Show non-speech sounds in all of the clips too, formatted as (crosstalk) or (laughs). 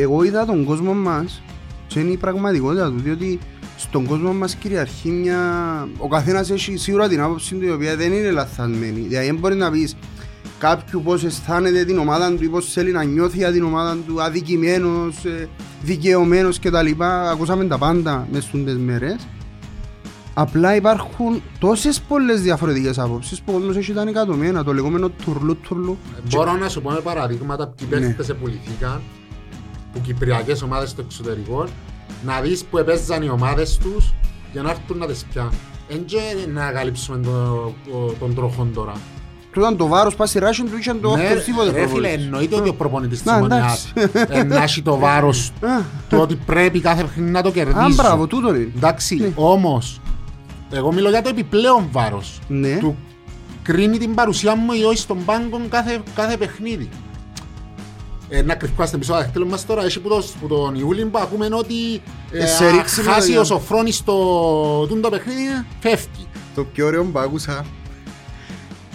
εγώ είδα τον κόσμο μας και είναι η πραγματικότητα του, διότι στον κόσμο μας κυριαρχεί μια... Ο καθένας έχει σίγουρα την άποψη του η οποία δεν είναι λαθασμένη. Δηλαδή δεν μπορεί να πεις κάποιου πώς αισθάνεται την ομάδα του ή πώς θέλει να νιώθει για την ομάδα του αδικημένος, ε, δικαιωμένος κτλ. Ακούσαμε τα πάντα μες στις μέρες. Απλά υπάρχουν τόσες πολλές διαφορετικές απόψεις που ο κόσμος έχει τα νοικατωμένα, το λεγόμενο τουρλού τουρλού. Μπορώ να σου πω με παραδείγματα που Ναι. παίχτες επουληθήκαν που κυπριακές ομάδες στο εξωτερικό να δεις που επέζαν οι ομάδες τους για να έρθουν να τις πιάνουν. Εν και να καλύψουμε το- το- τον τροχόν τώρα. Τούταν το βάρος πας στη ράση του είχε το Ναι, οποιοδήποτε ρε φίλε, προπονητής. εννοείται ότι ο προπονητής της Να, Ομονιάς ε, να έχει το βάρος (laughs) Α, του ότι πρέπει κάθε παιχνίδι να το Α, κερδίσει. μπράβο, τούτο είναι. Εντάξει, Ναι. όμως, εγώ μιλώ για το επιπλέον βάρος. Ναι. Του κρίνει την παρουσία μου ή όχι στον πάγκο κάθε, κάθε παιχνίδι. Ε, να κρυφκάστε πίσω δάχτυλο μας τώρα, έχει που, το, που τον Ιούλη που ακούμε ότι ε, Ε, σε ρίξει με χάσει το- ο Σοφρόνης στο τούντο παιχνίδι, φεύγει. Το πιο ωραίο που άκουσα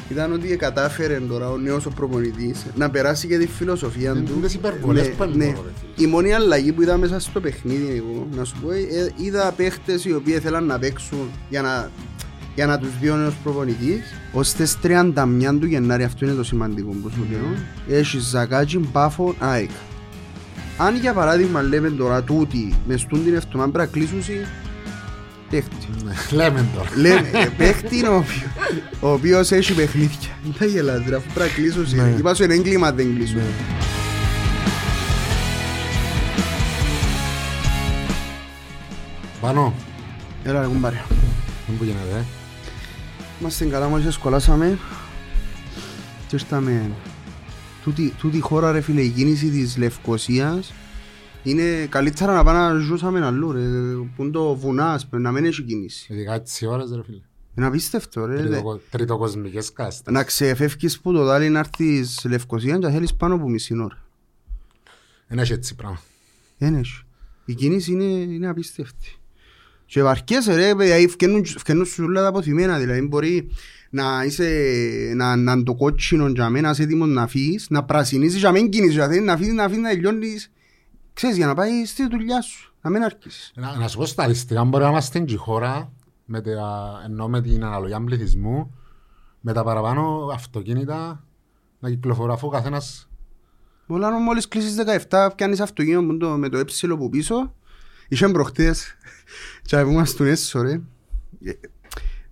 ήταν ότι κατάφερε τώρα ο νέος ο προπονητής να περάσει και τη φιλοσοφία Είναι του. τις υπερβολές που ναι. έλεγα, ρε φίλε. Η μόνη αλλαγή που είδα μέσα στο παιχνίδι εγώ, να σου πω, ε, είδα παίχτες οι οποίοι θέλαν να παίξουν για να, για να τους δει ο νέος προπονητής. Ως τις 31 του Γενάρη, αυτό είναι το σημαντικό που σου λέω, έχει Ζακάτσι, Μπάφο, ΑΕΚ. Αν για παράδειγμα λέμε τώρα τούτη, μες στούν την εβδομάδα πρέπει να κλείσουν παίχτη. Λέμε τώρα. Λέμε, ε, παίχτη είναι ο οποίο- ο οποίος έχει παιχνίδια. Δεν τα γελάς ρε, αφού πρέπει να κλείσουν. Ναι. Είπα σου είναι έγκλημα αν δεν κλείσουν. Πάνω, Έλα ρε κουμπάρε. δεν που γίνεται, ε. Είμαστε καλά μόλις εσκολάσαμε και ήρθαμε τούτη, τούτη χώρα ρε φίλε η κίνηση της Λευκοσίας είναι καλύτερα να πάμε να ζούσαμε αλλού ρε που είναι το βουνά ας πούμε, να μην έχει κίνηση Ειδικά τις ώρες, ρε φίλε. είναι απίστευτο ρε δε. Τριτοκο- Τριτοκοσμικές κάστες. να ξεφεύγεις που το δάλι να έρθεις Λευκοσία και θέλεις πάνω από μισή ώρα Δεν έχει έτσι πράγμα. δεν έχει η κίνηση είναι, είναι απίστευτη και βαρκέσαι ρε παιδιά φκαινούν, φκαινούν σου όλα τα αποθυμένα δηλαδή μπορεί να είσαι να, να είναι το κότσινο για μένα είσαι έτοιμος να φύγεις να πρασινίσεις για μην κίνησης για θέλεις να φύγεις να φύγεις να τελειώνεις. Ξέρεις για να πάει στη δουλειά σου να μην αρκείς. Να, να σου πω στατιστικά, μπορεί να είμαστε και η χώρα, με τα, ενώ με την αναλογία πληθυσμού, με τα παραπάνω αυτοκίνητα να κυκλοφορά αφού ο καθένας Πολλά νο, μόλις κλείσεις 17 πιάνεις αυτοκίνητο που είναι το- με το έψιλο που πίσω. Είχαν προχτές και που ήμασταν έσω ρε ε,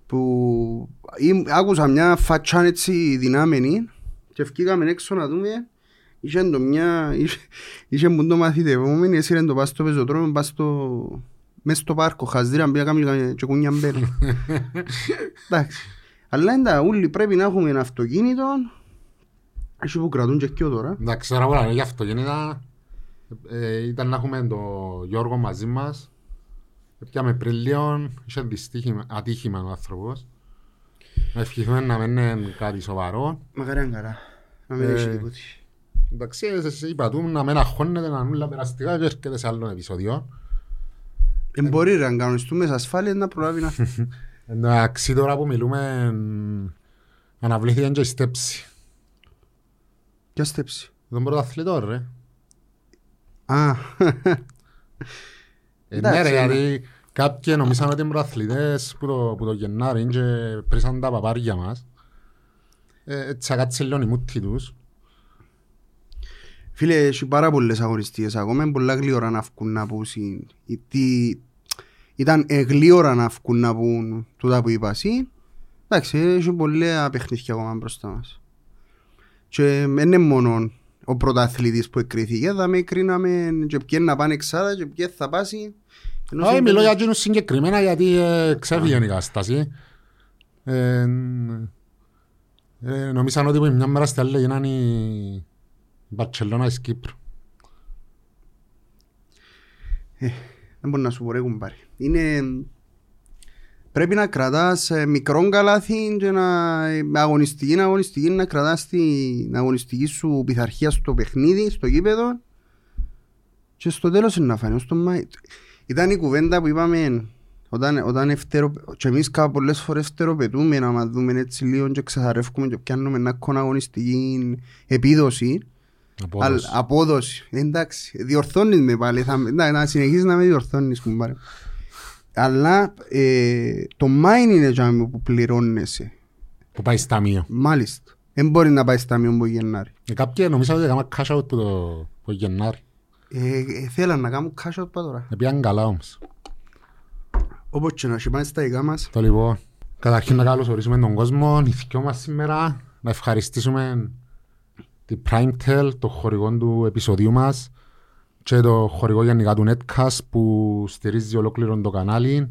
που ή- άκουσα μια φατσάν έτσι δυνάμενη και βγήκαμε έξω να δούμε είχε το μια είχε- είχε μου το μαθητευόμενη έσυρε το πας στο πεζοδρόμιο πας στο μες στο πάρκο χαζδίρα πήγα κάνει και κουνιά μπέλα. (laughs) Εντάξει. Αλλά εντάξει όλοι πρέπει να έχουμε ένα αυτοκίνητο έχει που κρατούν και πιο τώρα. Εντάξει, τώρα που λέμε για αυτοκίνητα, ε, ήταν να έχουμε τον Γιώργο μαζί μας. Πιάμε πριν λίγο, είχε δυστύχημα, ατύχημα ο άνθρωπος. Να ευχηθούμε να μην είναι κάτι σοβαρό. Μακάρι αν καλά. Να μην Ε, έχει τίποτε. Εντάξει, ε, σε- είπα του να μην αγχώνεται, να μην περαστικά και έρχεται σε άλλο επεισόδιο. Δεν μπορεί ρε, αν κανονιστούμε σε ασφάλεια να προλάβει να φύγει. (laughs) Εντάξει, τώρα που μιλούμε, μ, αναβλήθηκε και η στέψη. Ποια στέψη; Τον πρωταθλητό, ρε. Α, Ε, (laughs) Εντάξει, ναι, ρε, ναι. γιατί κάποιοι νομίζαν ότι οι πρωταθλητές που το, που το Γενάρη και πρίσαν τα παπάρια μας. Ε, έτσι ακάτσε λίγο η μούτη τους. φίλε, έχει πάρα πολλές αγωνιστικές ακόμα. Είναι πολλά γλύωρα να βγουν να πούν. συν- ή τι- Ήταν ε, γλύωρα να βγουν να πούν τούτα που είπα εσύ. Εντάξει, έχει πολλά παιχνίδια ακόμα μπροστά μας. Και δεν είναι μόνο ο πρωταθλητής που εκκρίθηκε. Θα με κρίναμε και ποιοι να πάνε εξάδα και ποιοι θα πάσει. Ενώ Όχι, σε- μιλώ για εκείνους συγκεκριμένα γιατί ε, ξέφυγε η κατάσταση. Ε, ε, νομίζαν ότι που μια μέρα στη άλλη γίνανε η Μπαρτσελώνα της Κύπρου. Δεν μπορεί να σου πω ρε κουμπάρι. Είναι... Πρέπει να κρατάς ε, μικρό καλάθι και να ε, αγωνιστική, αγωνιστική να κρατάς την αγωνιστική σου πειθαρχία στο παιχνίδι, στο γήπεδο και στο τέλος είναι να φανεί. ως το Μάη. Ήταν η κουβέντα που είπαμε όταν, όταν ευτερο, και εμείς κάπου πολλές φορές ευτεροπετούμε να μας δούμε έτσι λίγο και ξεθαρεύουμε και πιάνουμε ένα κόνο αγωνιστική επίδοση Απόδοση. Αλλά- απόδοση. Εντάξει, διορθώνεις με πάλι. Θα, να, να συνεχίσεις να με διορθώνεις, κουμπάρε. Αλλά ε, το mine είναι τζάμι που πληρώνεσαι. Που πάει στα μία. Μάλιστα. Δεν μπορεί να πάει στα μειον που Γενάρη. Ε, Κάποιοι νομίζαν ότι έκανα cash out που το, που Γενάρη. Ε, ε, θέλαν να κάνουν cash out πά τώρα. Ε, Πήγαν καλά όμως. Όπως και να έχει πάει στα δικά μας. Το λοιπόν, καταρχήν να καλωσορίσουμε τον κόσμο, οι δυο μας σήμερα, να ευχαριστήσουμε την PrimeTel, το χορηγό του επεισοδίου μας και το χορηγό γενικά του Netcast που στηρίζει ολόκληρο το κανάλι.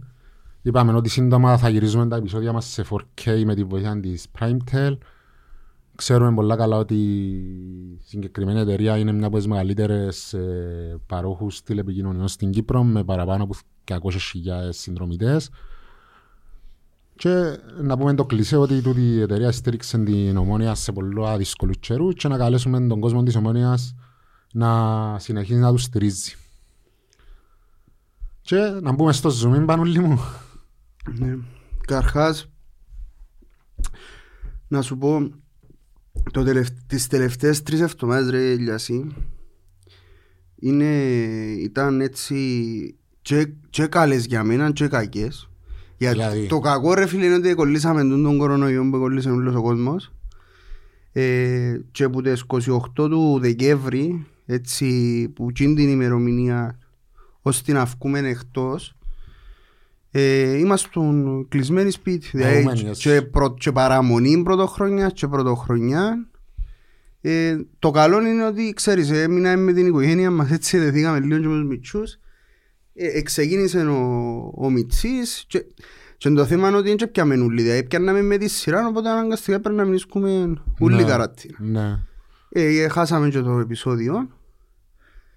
Είπαμε ότι σύντομα θα γυρίζουμε τα επεισόδια μας σε 4K με τη βοήθεια της PrimeTel. Ξέρουμε πολλά καλά ότι η συγκεκριμένη εταιρεία είναι μια από τις μεγαλύτερες ε, παρόχους τηλεπικοινωνιών στην Κύπρο με παραπάνω από 200.000 συνδρομητές. Και να πούμε το κλεισέ ότι τούτη η εταιρεία στήριξε την ομόνια σε πολλά δύσκολους καιρούς και να καλέσουμε τον κόσμο της ομόνιας να συνεχίσει να τους στηρίζει. Και να μπούμε στο zoom πάνω μου. Ναι. Καρχάς, να σου πω, το τελευ... τις τελευταίες τρεις εβδομάδες ρε Λιασί, είναι, ήταν έτσι και, και καλές για μένα και κακές. Γιατί Δηλαδή; το κακό ρε φίλε είναι ότι κολλήσαμε τον, τον κορονοϊό που κολλήσαμε όλος ο κόσμος ε, και που τις 28 του Δεκέμβρη έτσι που εκείνη την ημερομηνία ώστε να βγούμε εκτός ε, είμαστε κλεισμένοι σπίτι. Χαρούμενοι, Δηλαδή, έτσι. και, προ, και παραμονή πρωτοχρονιά και πρωτοχρονιά. Ε, το καλό είναι ότι ξέρεις, έμεινα με την οικογένεια μας έτσι δεθήκαμε λίγο και με τους μητσούς. Ε, ε, ξεκίνησε ο, ο Μιτσής και, και το θέμα είναι ότι δεν πιάμε ούλοι, δηλαδή πιάνναμε με τη σειρά οπότε αναγκαστικά πρέπει να μείνουμε ούλοι Ναι. καράτινα. Ναι. Ε, ε, χάσαμε και το επεισόδιο.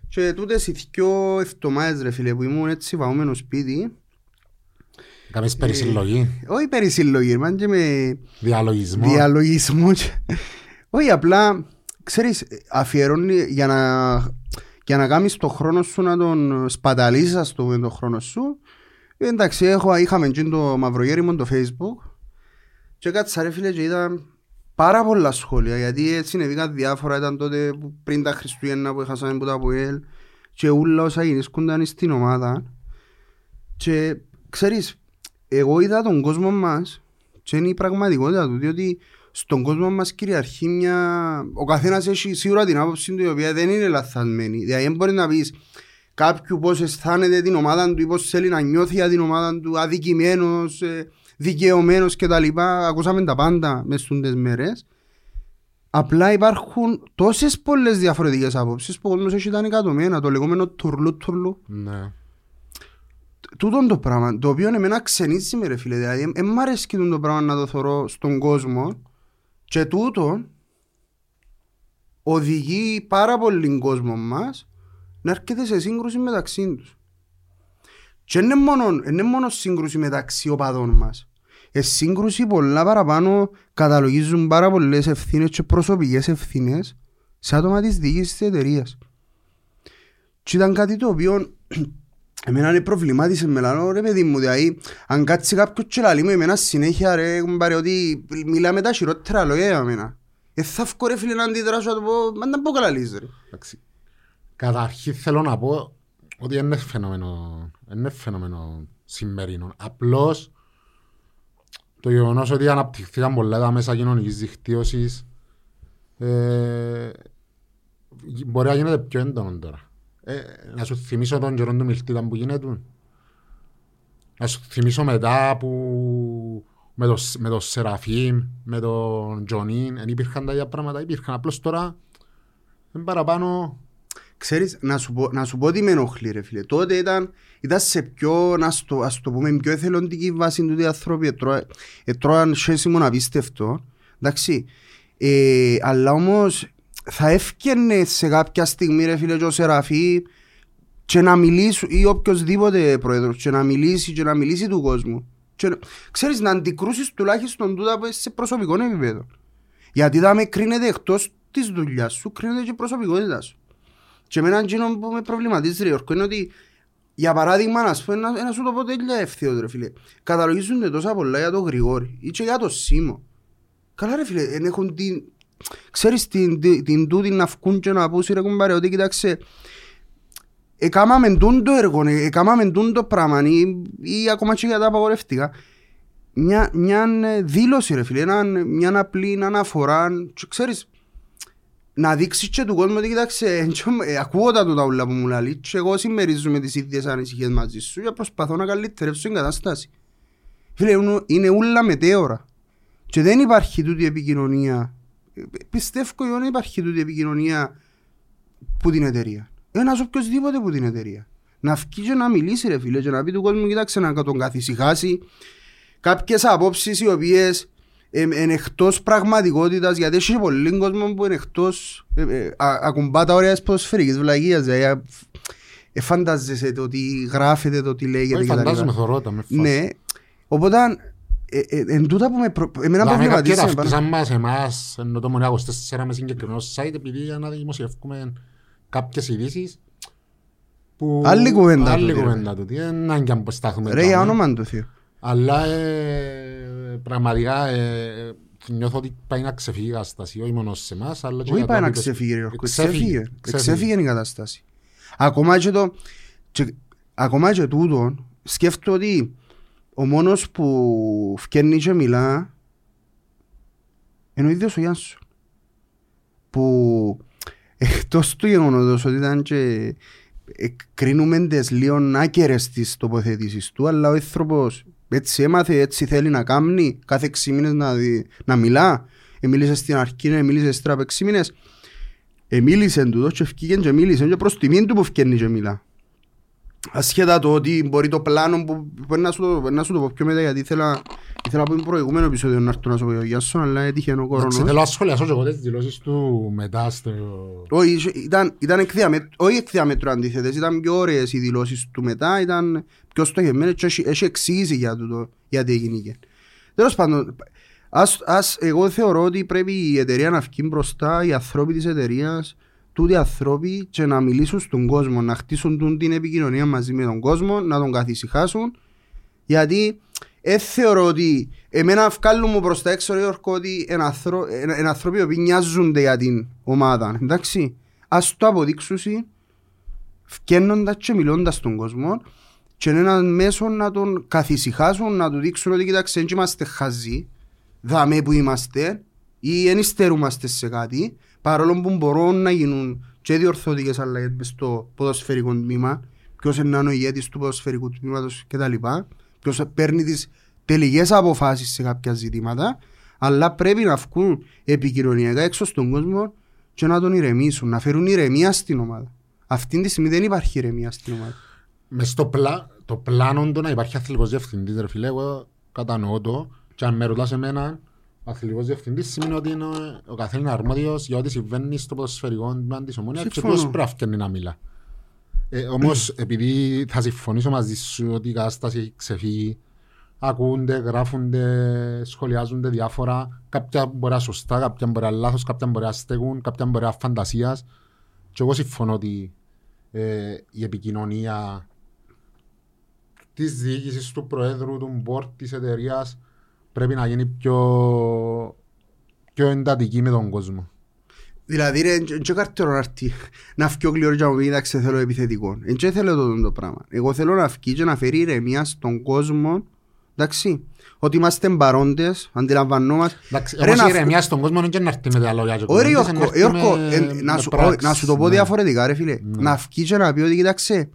Και τούτες οι δυο εβδομάδες ρε φίλε που ήμουν έτσι βαούμενο σπίτι Κάμεις περισυλλογή, όχι περισυλλογή, μαν και με διαλογισμό. διαλογισμό. και- Όχι, απλά, ξέρεις, αφιερώνει για να, για να κάνεις το χρόνο σου να τον σπαταλίσεις, ας το πούμε, τον χρόνο σου. Ε, εντάξει, έχω, είχαμε και το μαυρογέρι μου το facebook και κάτσα ρε φίλε και είδα πάρα πολλά σχόλια γιατί έτσι συνέβηκαν διάφορα ήταν τότε που πριν τα Χριστούγεννα που έχασαμε που τα ΑΠΟΕΛ και όλα όσα γίνησκονταν στην ομάδα και ξέρεις εγώ είδα τον κόσμο μας και είναι η πραγματικότητα του διότι στον κόσμο μας κυριαρχεί μια... Ο καθένας έχει σίγουρα την άποψη του η οποία δεν είναι λαθασμένη. Δηλαδή δεν μπορεί να πεις κάποιου πώς αισθάνεται την ομάδα του ή πώς θέλει να νιώθει για την ομάδα του αδικημένος, ε, δικαιωμένος κτλ. Ακούσαμε τα πάντα μες στις τούντες μέρες. Απλά υπάρχουν τόσες πολλές διαφορετικές απόψεις που ο κόσμος έχει τα νοικατομένα, το λεγόμενο τουρλού τουρλού Ναι. τούτο το πράγμα, το οποίο εμένα ξενίζει με ρε φίλε, δηλαδή δεν μ' αρέσει τούτο το πράγμα να το θωρώ στον κόσμο και τούτο οδηγεί πάρα πολύ κόσμο μας να έρχεται σε σύγκρουση μεταξύ τους. Και δεν είναι μόνο, δεν είναι μόνο σύγκρουση μεταξύ οπαδών μας. Ε, σύγκρουση πολλά παραπάνω καταλογίζουν πάρα πολλές ευθύνες και προσωπικές ευθύνες σε άτομα της διοίκησης της εταιρείας. Και ήταν κάτι το οποίο (clears throat) εμένα είναι προβλημάτισε με λαλό ρε παιδί μου δηλαδή αν κάτσει κάποιος και λαλεί μου εμένα συνέχεια ρε κουμπάρε ότι μιλάμε τα χειρότερα λόγια για εμένα ε, θα βγω ρε φίλε να αντιδράσω να του πω μα να πω καλά λύσεις ρε Εντάξει. Καταρχήν θέλω να πω ότι δεν είναι φαινόμενο, δεν είναι φαινόμενο σημερινό. Απλώς το γεγονός ότι αναπτυχθήκαν πολλά τα μέσα κοινωνικής δικτύωσης ε, μπορεί να γίνεται πιο έντονο τώρα. Ε, να σου θυμίσω τον καιρό του Μιλτίτα που γίνεται. Να σου θυμίσω μετά που με το, με το Σεραφείμ, με τον Τζονίν, δεν υπήρχαν τα ίδια πράγματα, υπήρχαν. Απλώς τώρα είναι παραπάνω Ξέρεις, να σου, πω, να σου πω τι με ενοχλεί ρε φίλε. Τότε ήταν, ήταν σε πιο, να στο, ας το πούμε, πιο εθελοντική βάση του οι άνθρωποι. Ετρώα- Ετρώαν σχέσιμο απίστευτο. Εντάξει. Ε, αλλά όμως θα έφτιανε σε κάποια στιγμή ρε φίλε και ο Σεραφή και να μιλήσει ή οποιοδήποτε πρόεδρος και να μιλήσει και να μιλήσει του κόσμου. Και, να- ξέρεις, να αντικρούσεις τουλάχιστον τούτα που είσαι σε προσωπικό επίπεδο. Γιατί θα με κρίνεται εκτός της δουλειάς σου, κρίνεται και η προσωπικότητα σου. Και εμένα εκείνο που με προβληματίζει ρε Γιώργο είναι ότι για παράδειγμα να σου πω ένα, ένα σου το πω τέλεια ευθύος ρε φίλε. Καταλογίζονται τόσα πολλά για τον Γρηγόρη ή και για τον Σίμω. Καλά ρε φίλε, εν έχουν την, ξέρεις την, την, την τούτη να βγουν και να πούσει ρε κουμπάρε ότι κοίταξε εκάμαμε τούν το έργο, ε, εκάμαμε τούν το πράγμα ή, ή ακόμα και για τα απαγορευτικά μια, μια ε, δήλωση ρε φίλε, ένα, μια απλή αναφορά και ξέρεις να δείξεις και του κόσμου ότι κοιτάξτε, ε, ακούω τα του τα ούλα που μου λέει και εγώ συμμερίζομαι τις ίδιες ανησυχίες μαζί σου και προσπαθώ να καλυτερεύσω την κατάσταση. Φίλε, είναι ούλα μετέωρα και δεν υπάρχει τούτη επικοινωνία. Πιστεύω ότι δεν υπάρχει τούτη επικοινωνία που την εταιρεία. Ένας οποιοσδήποτε που την εταιρεία. Να βγει και να μιλήσει ρε φίλε και να πει του κόσμου κοιτάξτε να τον καθησυχάσει κάποιες απόψεις οι οποίες είναι εκτός πραγματικότητας γιατί έχει πολύ κόσμο που είναι εκτός ε, ε, ακουμπά τα ωραία της ποδοσφαιρικής βλαγίας δηλαδή ε, φαντάζεσαι το τι γράφεται, το τι λέγεται Όχι φαντάζομαι θωρώ με φάση Ναι, οπότε εν τούτα που με προ... εμένα προβληματίζει Κάποιοι ταυτίζαν μας εμάς ενώ το μονέα 24 με συγκεκριμένος site επειδή για να δημοσιεύουμε κάποιες ειδήσεις που... Άλλη κουβέντα Άλλη τούτη, ρε. κουβέντα τούτη, δεν είναι αν στάθουμε Ρε για πάνω. όνομα του Θεού Αλλά ε, πραγματικά ε, νιώθω ότι πάει να ξεφύγει η κατάσταση, όχι μόνο σε εμάς, αλλά και Όχι για το πάει να επίπεδο- ξεφύγει ρε Γιώργο, Εξέφυγε. ξέφυγε Εξέφυγε. Εξέφυγε η κατάσταση Ακόμα και το και, Ακόμα και τούτο σκέφτομαι ότι ο μόνος που φκένει και μιλά είναι ο ίδιος ο Γιάνσον που εκτός του γεγονότος ότι ήταν και ε, κρίνουμε τις λίγο άκερες τις τοποθετήσεις του αλλά ο άνθρωπος έτσι έμαθε, έτσι θέλει να κάνει κάθε 6 μήνες να, δει- να μιλά. Ε, μίλησε στην αρχή, ε, μίλησε στις από 6 μήνες. Ε, μίλησε του και ευκήγεν και μίλησε. Και προς τιμήν του που φκένει και μιλά ασχέτα το ότι μπορεί το πλάνο που μπορεί να σου το, μπορεί να σου το πω πιο μετά γιατί ήθελα, ήθελα από το προηγούμενο επεισόδιο να έρθω να σου πω για Γιάνσον αλλά έτυχε ο Εντάξει, κορώνος Θέλω να σχολιάσω και εγώ τις δηλώσεις του μετά στο... όχι, είχε- ήταν, ήταν εκ διαμέτρου, όχι εκ διαμέτρου αντίθετες, ήταν πιο ωραίες οι δηλώσεις του μετά, ήταν πιο στοχευμένες και έχει, έχει εξήγηση για τούτο, γιατί έγινε. και. Τέλος πάντων, ας, ας, εγώ θεωρώ ότι πρέπει η εταιρεία να βγει μπροστά, οι ανθρώποι της εταιρείας, τούτοι άνθρωποι και να μιλήσουν στον κόσμο, να χτίσουν τούν την επικοινωνία μαζί με τον κόσμο, να τον καθησυχάσουν, γιατί δεν θεωρώ ότι εμένα βγάλουν μου προς τα έξω ρε Γιώργο ότι είναι ανθρω- είναι- είναι άνθρωποι που νοιάζονται για την ομάδα, εντάξει. Ας το αποδείξουν φκένοντας και μιλώντας στον κόσμο και είναι ένα μέσο να τον καθησυχάσουν, να του δείξουν ότι κοιτάξτε δεν είμαστε χαζοί, δαμέ που είμαστε ή δεν υστερούμαστε σε κάτι παρόλο που μπορούν να γίνουν και διορθωτικές αλλαγές μες στο ποδοσφαιρικό τμήμα ποιος είναι ο ηγέτης του ποδοσφαιρικού τμήματος κτλ. Ποιος παίρνει τις τελικές αποφάσεις σε κάποια ζητήματα αλλά πρέπει να βγουν επικοινωνιακά έξω στον κόσμο και να τον ηρεμήσουν, να φέρουν ηρεμία στην ομάδα. Αυτή τη στιγμή δεν υπάρχει ηρεμία στην ομάδα. Μες στο πλά, το πλάνο του να υπάρχει αθλητικός διευθυντής, ρε φίλε, εγώ κατανοώ το και αν με ρωτάς εμένα, ο αθλητικός διευθυντής σημαίνει ότι είναι ο- ο καθένας αρμόδιος για ό,τι συμβαίνει στο ποδοσφαιρικό τμήμα της ομόνιας και Συμφωνώ. ποιος πρέπει να φτιάχνει να μιλά. Ε, όμως, (clears throat) επειδή θα συμφωνήσω μαζί σου ότι η κατάσταση έχει ξεφύγει, ακούνται, γράφονται, σχολιάζονται διάφορα. Κάποια μπορεί να είναι σωστά, κάποια μπορεί να είναι λάθος, κάποια μπορεί να στέγουν, κάποια μπορεί να είναι φαντασίας. Και εγώ συμφωνώ ότι ε, η επικοινωνία της διοίκησης του προέδρου, του board της εταιρείας πρέπει να γίνει πιο, πιο εντατική με τον κόσμο. Δηλαδή ρε, δεν καρτερό να έρθει να φύγει ο Κλειόρ και να μου πει εντάξει θέλω επιθετικό. Δεν θέλω το, το πράγμα. Εγώ θέλω να φύγει και να φέρει ηρεμία στον κόσμο. Εντάξει. Ότι είμαστε παρόντες, αντιλαμβανόμαστε. Εντάξει, Ρε, όμως να η φ- ηρεμία στον κόσμο δεν είναι να έρθει με τα λόγια και Ωραία κουβέντες, είναι Γιώργο, να έρθει Γιώργο, με- ε, να με σου- πράξεις, όχι, να σου το πω ναι. διαφορετικά ρε φίλε. Ναι. Να φύγει και να πει ότι κοιτάξε,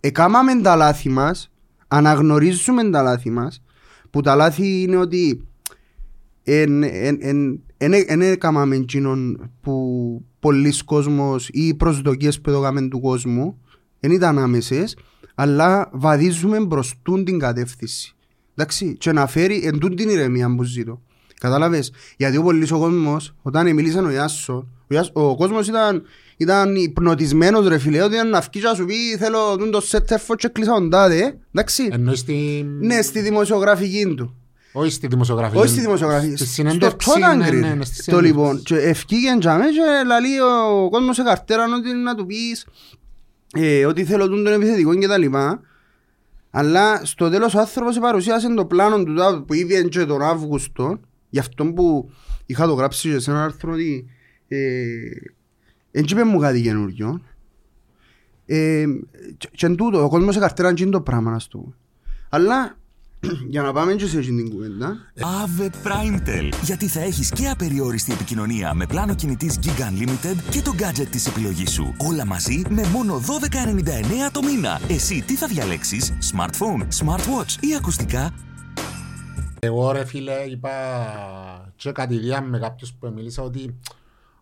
εκάμαμε τα λάθη μας, αναγνωρίζουμε τα λάθη μας, που τα λάθη είναι ότι δεν έκαναμε εκείνον που πολλοί κόσμος ή οι προσδοκίες που έδωκαμε του κόσμου δεν ήταν άμεσες, αλλά βαδίζουμε προς τούν την κατεύθυνση. Εντάξει, και να φέρει εν τούν την ηρεμία που ζητώ. Κατάλαβες, γιατί ο πολλής ο κόσμος, όταν μίλησαν ο Ιάσος, ο, Ιάσο, ο κόσμος ήταν, ήταν υπνοτισμένος ρε φίλε, ότι να βγει και να σου πει θέλω τούν το σετέφο και κλείσα τον τάδε, εντάξει. Εννοείς στη... Ναι, στη δημοσιογραφική του. Όχι στη δημοσιογραφία. Όχι στη δημοσιογραφία. Στη Στο συνέντευξη. τότε ναι, Άγκρι. ναι, ναι, στη Το συνέντευξη. λοιπόν. Και ευκήγεν τζάμε και λαλεί ο κόσμος σε καρτέρα ότι να του πεις ε, ότι θέλω τον τον επιθετικό και τα λοιπά. Αλλά στο τέλος ο άνθρωπος παρουσίασε το πλάνο του τάδε που ήβγαινε και τον Αύγουστο Γι' αυτό που είχα το γράψει και σε ένα άρθρο ότι ε, εν είπε μου κάτι καινούριο. Ε, και, και εν τούτο, ο κόσμος σε καρτέρα είναι το πράγμα, να σου το πω. Αλλά (clears throat) για να πάμε και σε αυτήν την κουβέντα. Ave Primetel. Γιατί θα έχεις και απεριόριστη επικοινωνία με πλάνο κινητής Gig Unlimited και το gadget της επιλογής σου. Όλα μαζί με μόνο 12,99 το μήνα. Εσύ τι θα διαλέξεις, smartphone, smartwatch ή ακουστικά; Εγώ ρε φίλε είπα και κατηδία με κάποιους που μίλησα ότι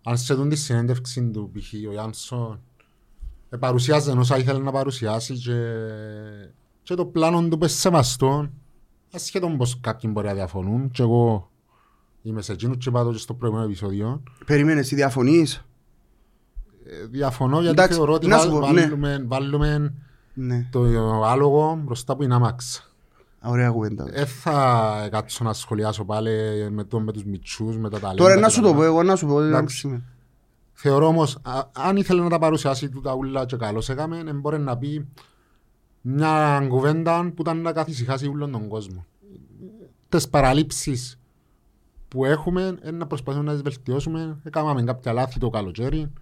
αν σε δουν τη συνέντευξη του π.χ. ο Γιάνσον ε, παρουσιάζει όσα ήθελε να παρουσιάσει και, και το πλάνο του πες σεβαστό ασχέτον πως κάποιοι μπορεί να διαφωνούν και εγώ είμαι σε εκείνους και είπα το και στο προηγούμενο επεισόδιο Περίμενες, εσύ διαφωνείς; Ε, διαφωνώ γιατί Εντάξει, θεωρώ ότι να σου βάλ- πω, ναι. βάλουμε, βάλουμε Ναι, το άλογο μπροστά που είναι άμαξ. Ωραία κουβέντα. Δεν θα κάτσω να σχολιάσω πάλι με, το, με τους μητσούς, με τα ταλέντα. Τώρα και να τα σου το πω, πράγματα. εγώ να σου πω. ότι Εντάξει. δεν σημαίνει. Θεωρώ όμως, α- αν ήθελε να τα παρουσιάσει τούτα ούλα και καλώς έκαμε, δεν μπορεί να πει μια κουβέντα που ήταν να καθησυχάσει όλον τον κόσμο. Τις παραλήψεις που έχουμε, είναι να προσπαθούμε να τις βελτιώσουμε. Έκαναμε κάποια λάθη το καλοκαίρι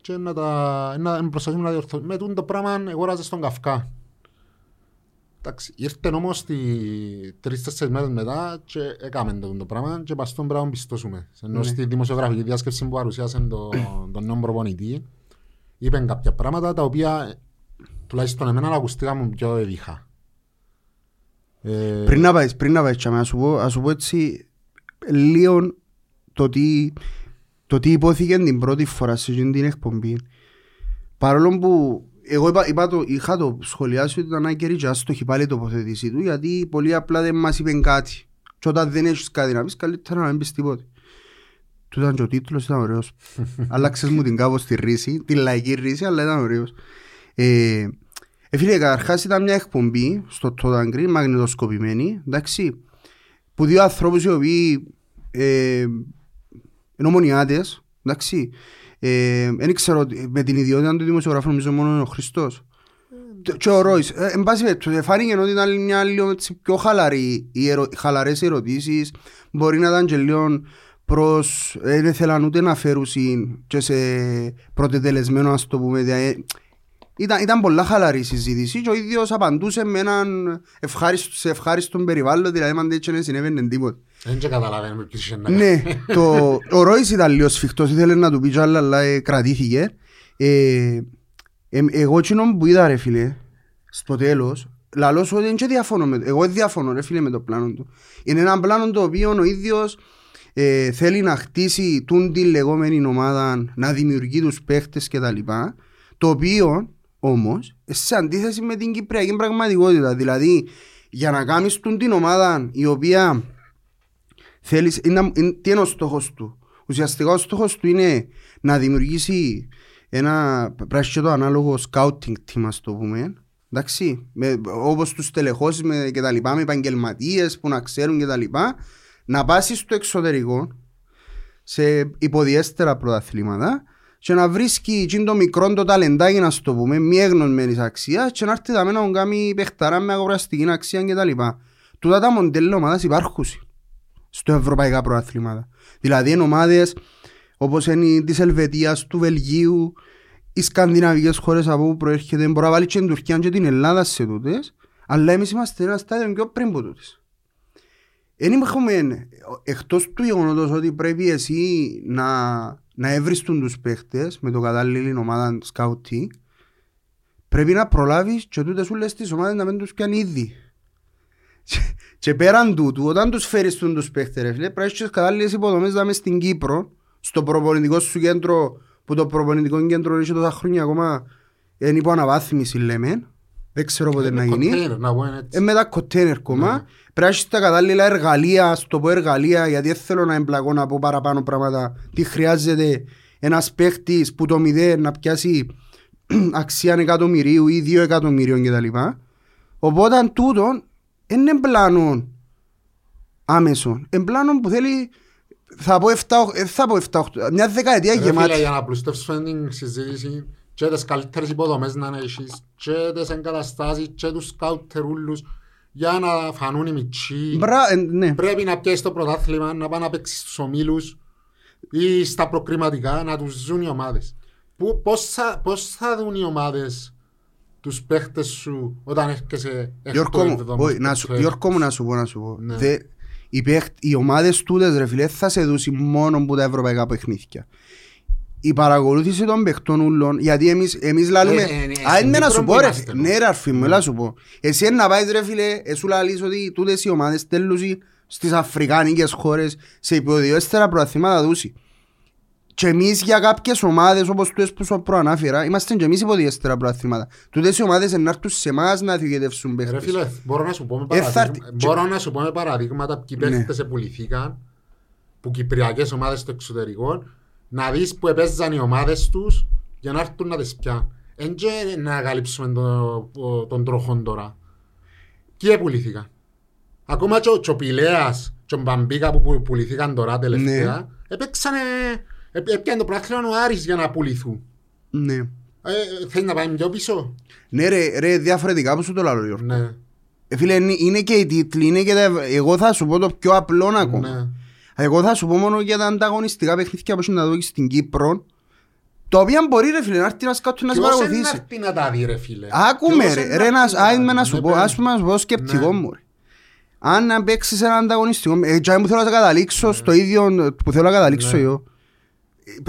και να, τα, να να προσπαθούμε να διορθώσουμε. Με τούτο το πράγμα εγόραζες στον Καυκά. Εντάξει, ήρθε όμως τη τρεις-τέσσερις μέρες μετά και έκαμε το, το πράγμα και πας στον πράγμα πιστώσουμε. Ενώ Ναι. στη δημοσιογραφική διάσκεψη που παρουσιάσε το, τον νέο προπονητή είπε κάποια πράγματα τα οποία τουλάχιστον εμένα ακουστήκαμε πιο εδίχα. Ε, Πριν να πάεις, πριν να πάεις, τσάμε, να σου πω, να σου πω έτσι λίγο το τι, το τι υπόθηκε την πρώτη φορά σε εκείνη την εκπομπή. Παρόλο που εγώ είπα, είπα το, είχα το σχολιάσει ότι ήταν άκερη και άστοχη πάλι η τοποθέτησή του γιατί πολύ απλά δεν μας είπε κάτι. Και όταν δεν έχεις κάτι να πεις καλύτερα να μην πεις τίποτε. Του ήταν και ο τίτλος, ήταν ωραίος. (laughs) Άλλαξες μου την κάπως τη ρίση, τη λαϊκή ρίση, αλλά ήταν ωραίος. Ε, ε, φίλε, καταρχάς ήταν μια εκπομπή στο Total Green, μαγνητοσκοπημένη, εντάξει, που δύο ανθρώπους οι οποίοι ε, είναι ομονιάτες, εντάξει, ε, δεν ξέρω, ότι με την ιδιότητα του δημοσιογράφου νομίζω μόνο είναι ο Χριστός. Και- Και ο Ρόις, ε, εν πάση περιπτώσει, φάνηκε ότι ήταν μια λίγο έτσι πιο χαλαρή, οι ερω, χαλαρές ερωτήσεις, μπορεί να ήταν και λίγο προς, ε, δεν θέλαν ούτε να φέρουν και σε πρωτετελεσμένο, ας το πούμε, δια- ε, ήταν, ήταν πολλά χαλαρή η συζήτηση και ο ίδιος απαντούσε με έναν ευχάριστο, σε ευχάριστον περιβάλλον, δηλαδή αν δεν συνέβαινε τίποτα. Δεν και καταλαβαίνουμε ποιος είχε να Ναι, το, ο Ρόις ήταν λίγο σφιχτός, ήθελε να του πει κι άλλα, αλλά ε, κρατήθηκε. Ε, ε, εγώ εκείνο που είδα ρε φίλε, στο τέλος, λαλώ σου ότι δεν και διαφωνώ με, εγώ δεν διαφωνώ ρε φίλε με το πλάνο του. Είναι ένα πλάνο το οποίο ο ίδιος ε, θέλει να χτίσει τούν τη λεγόμενη ομάδα, να δημιουργεί τους παίχτες κτλ. Το οποίο όμως, σε αντίθεση με την κυπριακή πραγματικότητα, δηλαδή για να κάνεις τούν την ομάδα η οποία θέλεις, είναι, είναι, τι είναι ο στόχος του; Ουσιαστικά ο στόχος του είναι να δημιουργήσει ένα πράσινο και το ανάλογο scouting team, ας το πούμε. Εντάξει, με, όπως τους τελεχώσεις με, και τα λοιπά, με επαγγελματίες που να ξέρουν και τα λοιπά, να πάσεις στο εξωτερικό, σε υποδιέστερα πρωταθλήματα και να βρίσκει εκείνο το μικρό το ταλεντάκι να στο πούμε, μη έγνωσμένης αξίας και να έρθει τα μένα να κάνει παιχταρά με αγοραστική αξία και τα λοιπά. Τούτα τα μοντέλα ομάδας υπάρχουν στο ευρωπαϊκά πρωταθλήματα. Δηλαδή είναι ομάδες όπως είναι της Ελβετίας, του Βελγίου, οι σκανδιναβικές χώρες από όπου προέρχεται, μπορεί να βάλει και την Τουρκία και την Ελλάδα σε τούτες, αλλά εμείς είμαστε ένα στάδιο πιο πριν από τούτες. Εν έχουμε, εκτός του γεγονότος ότι πρέπει εσύ να, να έβριστουν τους παίχτες με το κατάλληλη ομάδα σκάουτι, πρέπει να προλάβεις και τούτες όλες τις ομάδες να μην τους κάνει ήδη. Και- Και πέραν τούτου, όταν τους φέρεις τον τους παίχτες, ρε φίλε, πρέπει να έχεις κατάλληλες υποδομές να είμαι στην Κύπρο, στο προπονητικό σου κέντρο, που το προπονητικό κέντρο έχει τόσα χρόνια ακόμα, είναι υπό αναβάθμιση λέμε, δεν ξέρω πότε να γίνει. Container, να πούμε έτσι. Ε, με τα κοτέινερ κόμμα. Ναι. Πρέπει να έχεις τα κατάλληλα εργαλεία, ας το πω εργαλεία, γιατί δεν θέλω να εμπλακώ να πω παραπάνω πράγματα. Τι χρειάζεται ένας παίχτης που το μηδέν να πιάσει (clears throat) αξία εκατομμυρίου ή δύο εκατομμυρίων κτλ. Οπότε τούτο είναι πλάνο άμεσο. Είναι πλάνο που θέλει, θα πω 7, ε, θα πω 7, 8, μια δεκαετία Ρε φίλε, γεμάτη. για να πλουστεύσουμε την συζήτηση και τις καλύτερες υποδομές να έχεις και τις εγκαταστάσεις και τους σκάουτερούλους για να φανούν οι μητσοί. Μπρα, ε, ναι. Πρέπει να πιέσεις το πρωτάθλημα, να πάει να παίξεις στους ομίλους ή στα προκριματικά, να τους ζουν οι ομάδες. Πού, πώς, θα, πώς θα δουν οι ομάδες τους παίχτες σου όταν έρχεσαι Γιώργο μου, έβδομο όχι, στο να σου- playoff. Γιώργο μου να σου πω, να σου πω. Ναι. Δε- οι, παίχ- οι ομάδες τούτες ρε φίλε θα σε δούσει μόνο που τα ευρωπαϊκά παιχνίδια. Η παρακολούθηση των παιχτών ούλων, γιατί εμείς, εμείς λαλούμε... Ε, ε, ναι, Α, στην είναι να Κύπρο σου που πω ρε είμαστε, φίλε. ναι. Ναι ρε αρφή μου, έλα σου πω. Εσύ είναι να πάεις ρε φίλε, εσύ λαλείς ότι τούτες οι ομάδες τέλουσι στις αφρικάνικες χώρες σε υποδιόστερα προαθήματα δούσει. Και εμείς για κάποιες ομάδες όπως τούτες που σου προανάφερα, είμαστε και εμείς υποδιόστερα προαθήματα. Τούτες οι ομάδες είναι να έρθουν σε εμάς να διοικητεύσουν Ρε παίχτες. φίλε, μπορώ να σου πω με Ε, θα παραδείγμα- έρθει- μπορώ να σου πω με παραδείγματα ποιοι Ναι. παίχτες επουληθήκαν που κυπριακές ομάδες στο εξωτερικό να δεις που επέζαν οι ομάδες τους για να έρθουν να τις πιάνουν. Εν και να καλύψουμε το- το- τον τροχόν τώρα. Ποιοι επουληθήκαν. Ακόμα και ο, και ο Πηλέας και ο Μπαμπίκα που που πουληθήκαν τώρα τελευταία Ναι. έπαιξανε, έπ- έπιανε το πράθλημα ο Άρης για να πουληθούν. Ναι. Ε, θέλεις να πάει πιο πίσω; Ναι ρε, ρε διαφορετικά που σου το λέω Γιώργο. Ναι. Ε, φίλε, είναι- είναι και οι τίτλοι, είναι και τα... Εγώ θα σου πω το πιο απλό ακόμα. Ναι. Εγώ θα σου πω μόνο για τα ανταγωνιστικά παιχνίδια που έχεις να δω και στην Κύπρο. Το οποίο μπορεί ρε φίλε να έρθει να σκάτου να σε Ποιος είναι να παρακολουθήσει. έρθει να τα δει ρε φίλε; Άκουμε Ποιος ρε, είναι ρε να, έρθει άι, τα με δει. να σου Ναι, πω, παι. ας πούμε να σου πω σκεπτικό Ναι. μου ρε. Αν να παίξεις ένα ανταγωνιστικό, ε, τζάι μου θέλω να καταλήξω στο ίδιο που θέλω να καταλήξω Ναι. εγώ.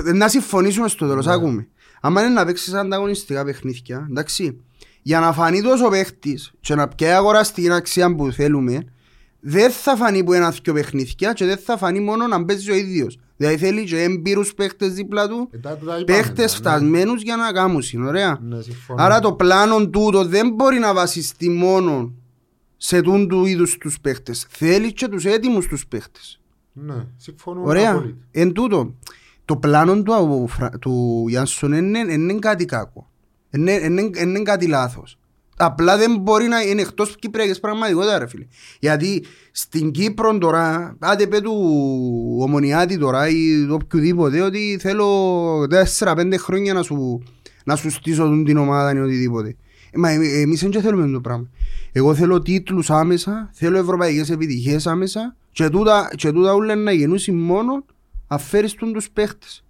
Ε, Να συμφωνήσουμε στο τέλος, Ναι. άκουμε. Αν είναι να παίξεις ανταγωνιστικά παιχνίδια, εντάξει, για να φανεί τόσο παίχτης και να πιάει αγοραστική αξία που θέλουμε, δεν θα φανεί που ένα δυο παιχνίδια και δεν θα φανεί μόνο να παίζει ο ίδιος. Δηλαδή θέλει και έμπειρους παίχτες δίπλα του, Ε, τα- τα είπαμε, παίχτες ναι. φτασμένους για να κάνουν, ωραία. Ναι, συμφωνώ. Άρα το πλάνο τούτο δεν μπορεί να βασιστεί μόνο σε τούν του είδους τους παίχτες. Θέλει και τους έτοιμους τους παίχτες. Ναι, συμφωνώ Ωραία. απόλυτα. Εν τούτο, το πλάνο του, Αου- Φρα- του Γιάνσον είναι, είναι κάτι κακό. Είναι, είναι, είναι κάτι λάθος. Απλά δεν μπορεί να είναι εκτός κυπριακής πραγματικότητας ρε φίλε. Γιατί στην Κύπρο τώρα, άντε πέ του ομονιάτη τώρα ή οποιοδήποτε ότι θέλω 4-5 χρόνια να σου, να σου στήσω τον την ομάδα ή οτιδήποτε. Ε, Μα εμεί- εμείς δεν και θέλουμε το πράγμα. Εγώ θέλω τίτλους άμεσα, θέλω ευρωπαϊκές επιτυχίες άμεσα και τούτα, και τούτα όλα να γεννούσει μόνο αφαίρεις τον τους παίχτες.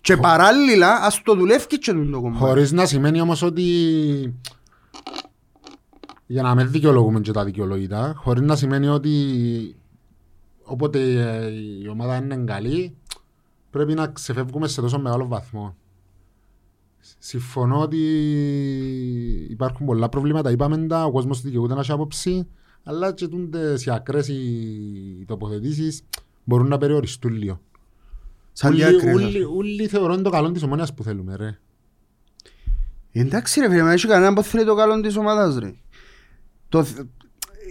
Και παράλληλα ας το δουλεύει και τον το κομμάτι. Χωρίς να σημαίνει όμως ότι για να μην δικαιολογούμε και τα δικαιολογητά, χωρίς να σημαίνει ότι όποτε ε, η ομάδα είναι καλή, πρέπει να ξεφεύγουμε σε τόσο μεγάλο βαθμό. Συμφωνώ ότι υπάρχουν πολλά προβλήματα, είπαμε τα, ο κόσμος δικαιούται να έχει άποψη, αλλά και τούντες οι ακραίες οι τοποθετήσεις μπορούν να περιοριστούν λίγο. Σαν Ούλοι- διάκριση. ούλοι- Ούλοι θεωρούν το καλό της ομόνιας που θέλουμε ρε. Εντάξει ρε φίλε, μα έχει κανένα που θέλει το καλό της ομάδας ρε. Το,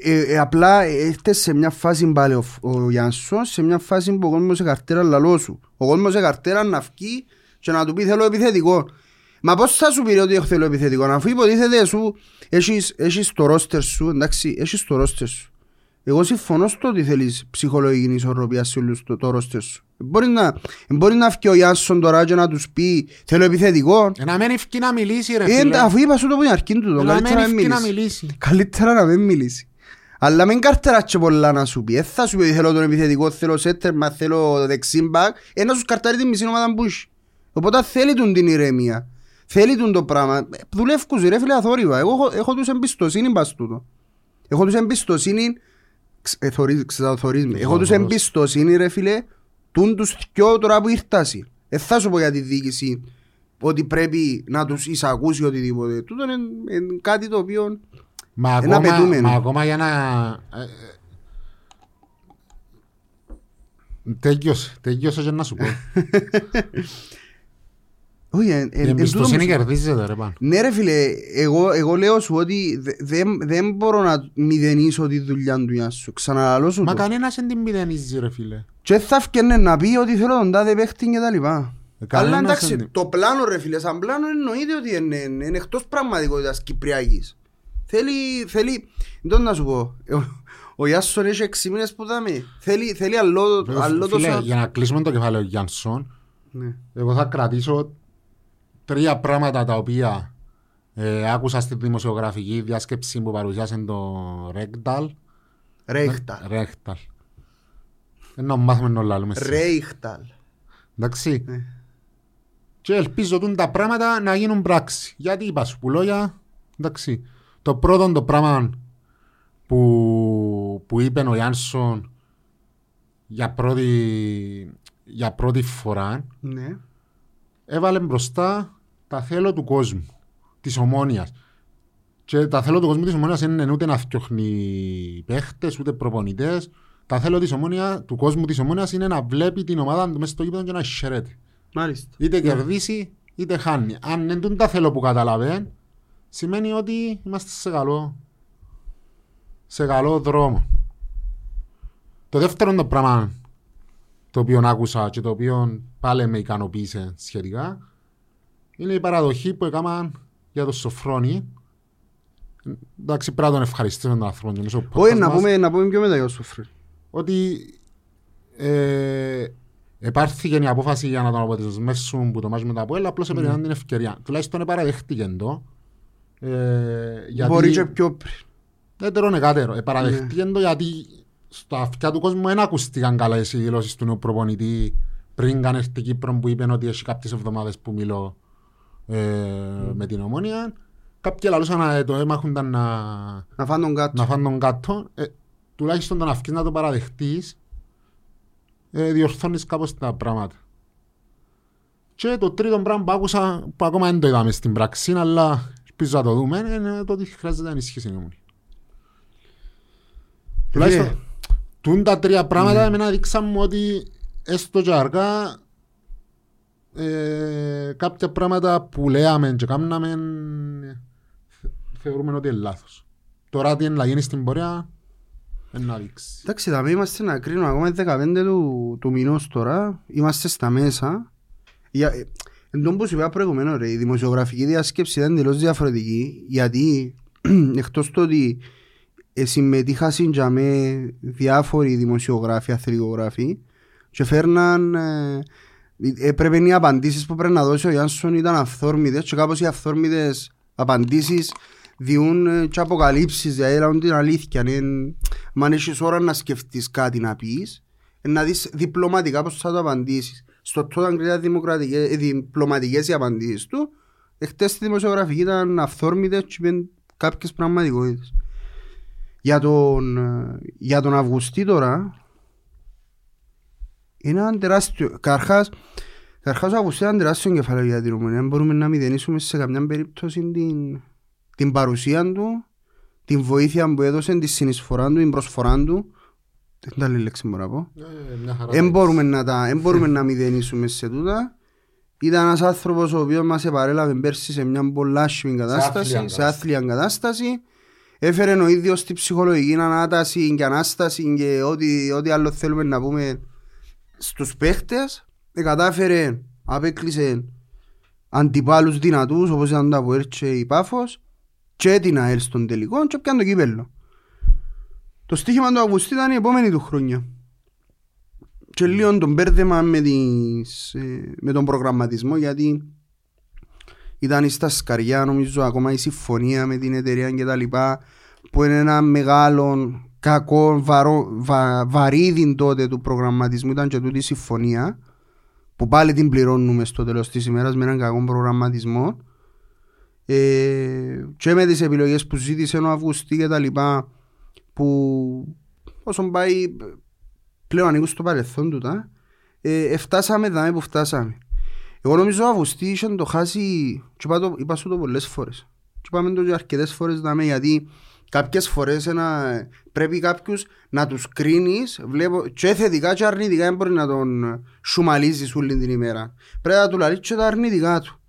ε, ε, απλά έρχεται σε μια φάση πάλι ο, ο Γιάνσος, σε μια φάση που ο κόσμος σε καρτέρα λαλό σου. Ο κόσμος σε καρτέρα να βγει και να του πει θέλω επιθετικό. Μα πώς θα σου πει ρε ότι θέλω επιθετικό, αφού υποτίθεται σου έχεις, έχεις το ρόστερ σου, εντάξει, έχεις το ρόστερ σου. Εγώ συμφωνώ στο ότι θέλεις ψυχολογική ισορροπία σε όλους το, το ρόστερ σου. Μπορεί να, μπορεί να βγει ο Γιάνσον τώρα και να τους πει θέλω επιθετικό. Ε, να μην ευκεί να μιλήσει ρε Ε, φίλε. αφού είπα σου το που είναι αρκεί του, το Ε, να μην καλύτερα να μην ευκεί να μιλήσει. μιλήσει. Καλύτερα να μην μιλήσει. Αλλά μην καρτεράτσε πολλά να σου πει. Ε, θα σου πει ότι θέλω τον επιθετικό, θέλω σέτερ, μα θέλω δεξίμπακ. Ε, να σου καρτάρει την μισή ομάδα που έχει. Οπότε θέλει τον την ηρεμία. Θέλει τον το πράγμα. Ε, Δουλεύκους ρε φίλε αθόρυβα. Εγώ έχω, έχω τους εμπιστοσύνη πας τούτο. Έχω τους εμπιστοσύνη ξ- ε, θωρείς- ξεθορείς με. Έχω τους Θωρείς. εμπιστοσύνη ρε φίλε τούν τους δυο τώρα που ήρθασαι. Ε, θα σου πω για τη διοίκηση ότι πρέπει να τους εισακούσει οτιδήποτε. Τούτο είναι, είναι κάτι το οποίο Μα Ένα ακόμα, απαιτούμενο. μα ακόμα για να... ε, ε, Τέλειωσε, τέλειωσε και να σου πω. (laughs) Όχι, εν- εν- Η εν εμπιστοσύνη τούτο που- κερδίζεται ρε πάνω. Ναι ρε φίλε, εγώ, εγώ λέω σου ότι δε- δεν δεν μπορώ να μηδενίσω τη δουλειά του για σου. Ξαναλαλώ σου Μα το. κανένας δεν την μηδενίζει ρε φίλε. Και θα φκένε να πει ότι θέλω τον τάδε παίχτη και τα λοιπά. Ε, κανένας Αλλά εντάξει, δεν- το πλάνο ρε φίλε, σαν πλάνο εννοείται ότι είναι, είναι, είναι εκτός πραγματικότητας Κυπριακής. Θέλει, θέλει, δεν να σου πω, ο, ο Ιάσον έχει έξι μήνες που δάμε. Θέλει, θέλει άλλο, άλλο Φίλε, τόσο... για να κλείσουμε το κεφάλαιο Γιάνσον, Ναι. εγώ θα κρατήσω τρία πράγματα τα οποία Ε, άκουσα στη δημοσιογραφική διάσκεψη που παρουσιάσε το Ρέγκταλ. Ρέιχταλ. Ρέγκταλ. Δεν να μάθουμε να λάλλουμε. Ρέιχταλ. Εντάξει. Ναι. Και ελπίζω τούν τα πράγματα να γίνουν πράξη. Γιατί είπα σου που λόγια, εντάξει. Το πρώτο το πράγμα που, που είπε ο Γιάνσον για πρώτη, για πρώτη φορά Ναι. έβαλε μπροστά τα θέλω του κόσμου, της ομόνιας. Και τα θέλω του κόσμου της ομόνιας δεν είναι ούτε να φτιάχνει παίχτες, ούτε προπονητές. Τα θέλω της ομόνιας, του κόσμου της ομόνιας είναι να βλέπει την ομάδα του μέσα στο γήπεδο και να χαιρέται. Μάλιστα. Είτε κερδίσει, είτε χάνει. Αν δεν τον τα θέλω που καταλαβαίνει, σημαίνει ότι είμαστε σε καλό, σε καλό δρόμο. Το δεύτερο το πράγμα το οποίο άκουσα και το οποίο πάλι με ικανοποίησε σχετικά είναι η παραδοχή που έκαναν για το Σοφρόνι. Εντάξει, πρέπει να τον ευχαριστήσω τον άνθρωπο. και μέσω του Όχι, podcast να μας πούμε, να πούμε πιο μετά για το Σοφρή. ότι ε, επάρθηκε η απόφαση για να τον αποτελεσμεύσουν που το μάτς με τα Αποέλ, απλώς έπαιρναν την ευκαιρία. Τουλάχιστον παραδέχτηκε το. Ε, γιατί Μπορεί και πιο πριν. δεν τρώνε κάτερο. Ε, παραδέχτηκε το γιατί στα αυτιά του κόσμου δεν ακουστήκαν καλά οι δηλώσεις του νέου προπονητή πριν καν έρθει Κύπρο που είπε ότι έχει κάποιες εβδομάδες που μιλώ ε, με την ομόνια. Κάποιοι λαλούσαν να το έμαχονταν να, Να φάνε τον κάτω. να φάνε τον κάτω, ε, τουλάχιστον τον αυκείς να το παραδεχτείς, ε, διορθώνεις κάπως τα πράγματα. Και το τρίτο πράγμα που άκουσα, που ακόμα δεν το είδαμε στην πράξη, αλλά ελπίζω να το δούμε, είναι το ότι χρειάζεται να ενισχύσει η ομονία. Τουλάχιστον, τούν τα τρία πράγματα εμένα δείξαν μου ότι έστω και αργά ε, κάποια πράγματα που λέαμε και κάναμε θε- θεωρούμε ότι είναι λάθος. Τώρα τι είναι να γίνει στην πορεία, είναι να δείξει. Εντάξει, θα είμαστε να κρίνουμε ακόμα 15 του, του μηνός τώρα. Είμαστε στα μέσα. Για, ε, εν τω που σου είπα προηγουμένως, ρε, η δημοσιογραφική διάσκεψη ήταν τελώς διαφορετική, γιατί (clears throat) εκτός το ότι ε, συμμετείχαν για με διάφοροι δημοσιογράφοι, αθλητογράφοι και φέρναν ε, έπρεπε οι απαντήσεις που πρέπει να δώσει ο Γιάνσον ήταν αυθόρμητες και κάπως οι αυθόρμητες απαντήσεις διούν ε, και αποκαλύψεις, δηλαδή λάβουν την αλήθεια. Είναι, αν έχεις ώρα να σκεφτείς κάτι να πεις, ε, να δεις διπλωματικά πώς θα το απαντήσεις. Στο τότε αν ήταν δημοκρατικές, ε, διπλωματικές οι απαντήσεις του, εχθές στη δημοσιογραφική ήταν αυθόρμητες και είπαν κάποιες πραγματικότητες. Για τον, ε, για τον Αυγουστή τώρα, είναι ένα τεράστιο. Καρχάς, καρχάς ο Αυγουστή είναι ένα τεράστιο κεφάλαιο για την Ομονία. Δεν μπορούμε να μηδενίσουμε σε καμιά περίπτωση την, την παρουσία του, την βοήθεια που έδωσε, τη συνεισφορά του, την προσφορά του. Δεν τα άλλη λέξη μπορώ να πω. Δεν μπορούμε να, τα, (laughs) εν μπορούμε να μηδενίσουμε σε τούτα. Ήταν ένας άνθρωπος ο οποίος μας επαρέλαβε πέρσι σε μια πολλά άσχημη κατάσταση, άθλια σε άθλια κατάσταση. Έφερε ο ίδιος την ψυχολογική ανάταση και ανάσταση και ό,τι, ό,τι άλλο θέλουμε να πούμε στους παίχτες. Ε, κατάφερε, απέκλεισε αντιπάλους δυνατούς όπως ήταν το Αποέλ και η Πάφος και την ΑΕΛ στον τελικό και πιάνε το κύπελλο. Το στοίχημα του Αυγουστή ήταν η επόμενη του χρόνια. Και λίγο τον μπέρδεμα με, τις, ε, με τον προγραμματισμό γιατί ήταν στα σκαριά νομίζω ακόμα η συμφωνία με την εταιρεία και τα λοιπά που είναι ένα μεγάλο κακό βαρό, βα, βαρύδι τότε του προγραμματισμού ήταν και τούτη η συμφωνία που πάλι την πληρώνουμε στο τέλος της ημέρας με έναν κακό προγραμματισμό ε, και με τις επιλογές που ζήτησε ο Αυγουστή και τα λοιπά που όσον πάει πλέον ανήκουν στο παρελθόν του τα, ε, φτάσαμε εδώ που φτάσαμε. Εγώ νομίζω ο Αυγουστή είχε το χάσει και είπα, το, είπα σου το πολλές φορές. Και είπαμε το και αρκετές φορές δάμε γιατί κάποιες φορές ένα, πρέπει κάποιους να τους κρίνεις βλέπω, και θετικά και αρνητικά δεν μπορεί να τον σουμαλίζεις όλη την ημέρα. Πρέπει να του λαλείς και τα αρνητικά του.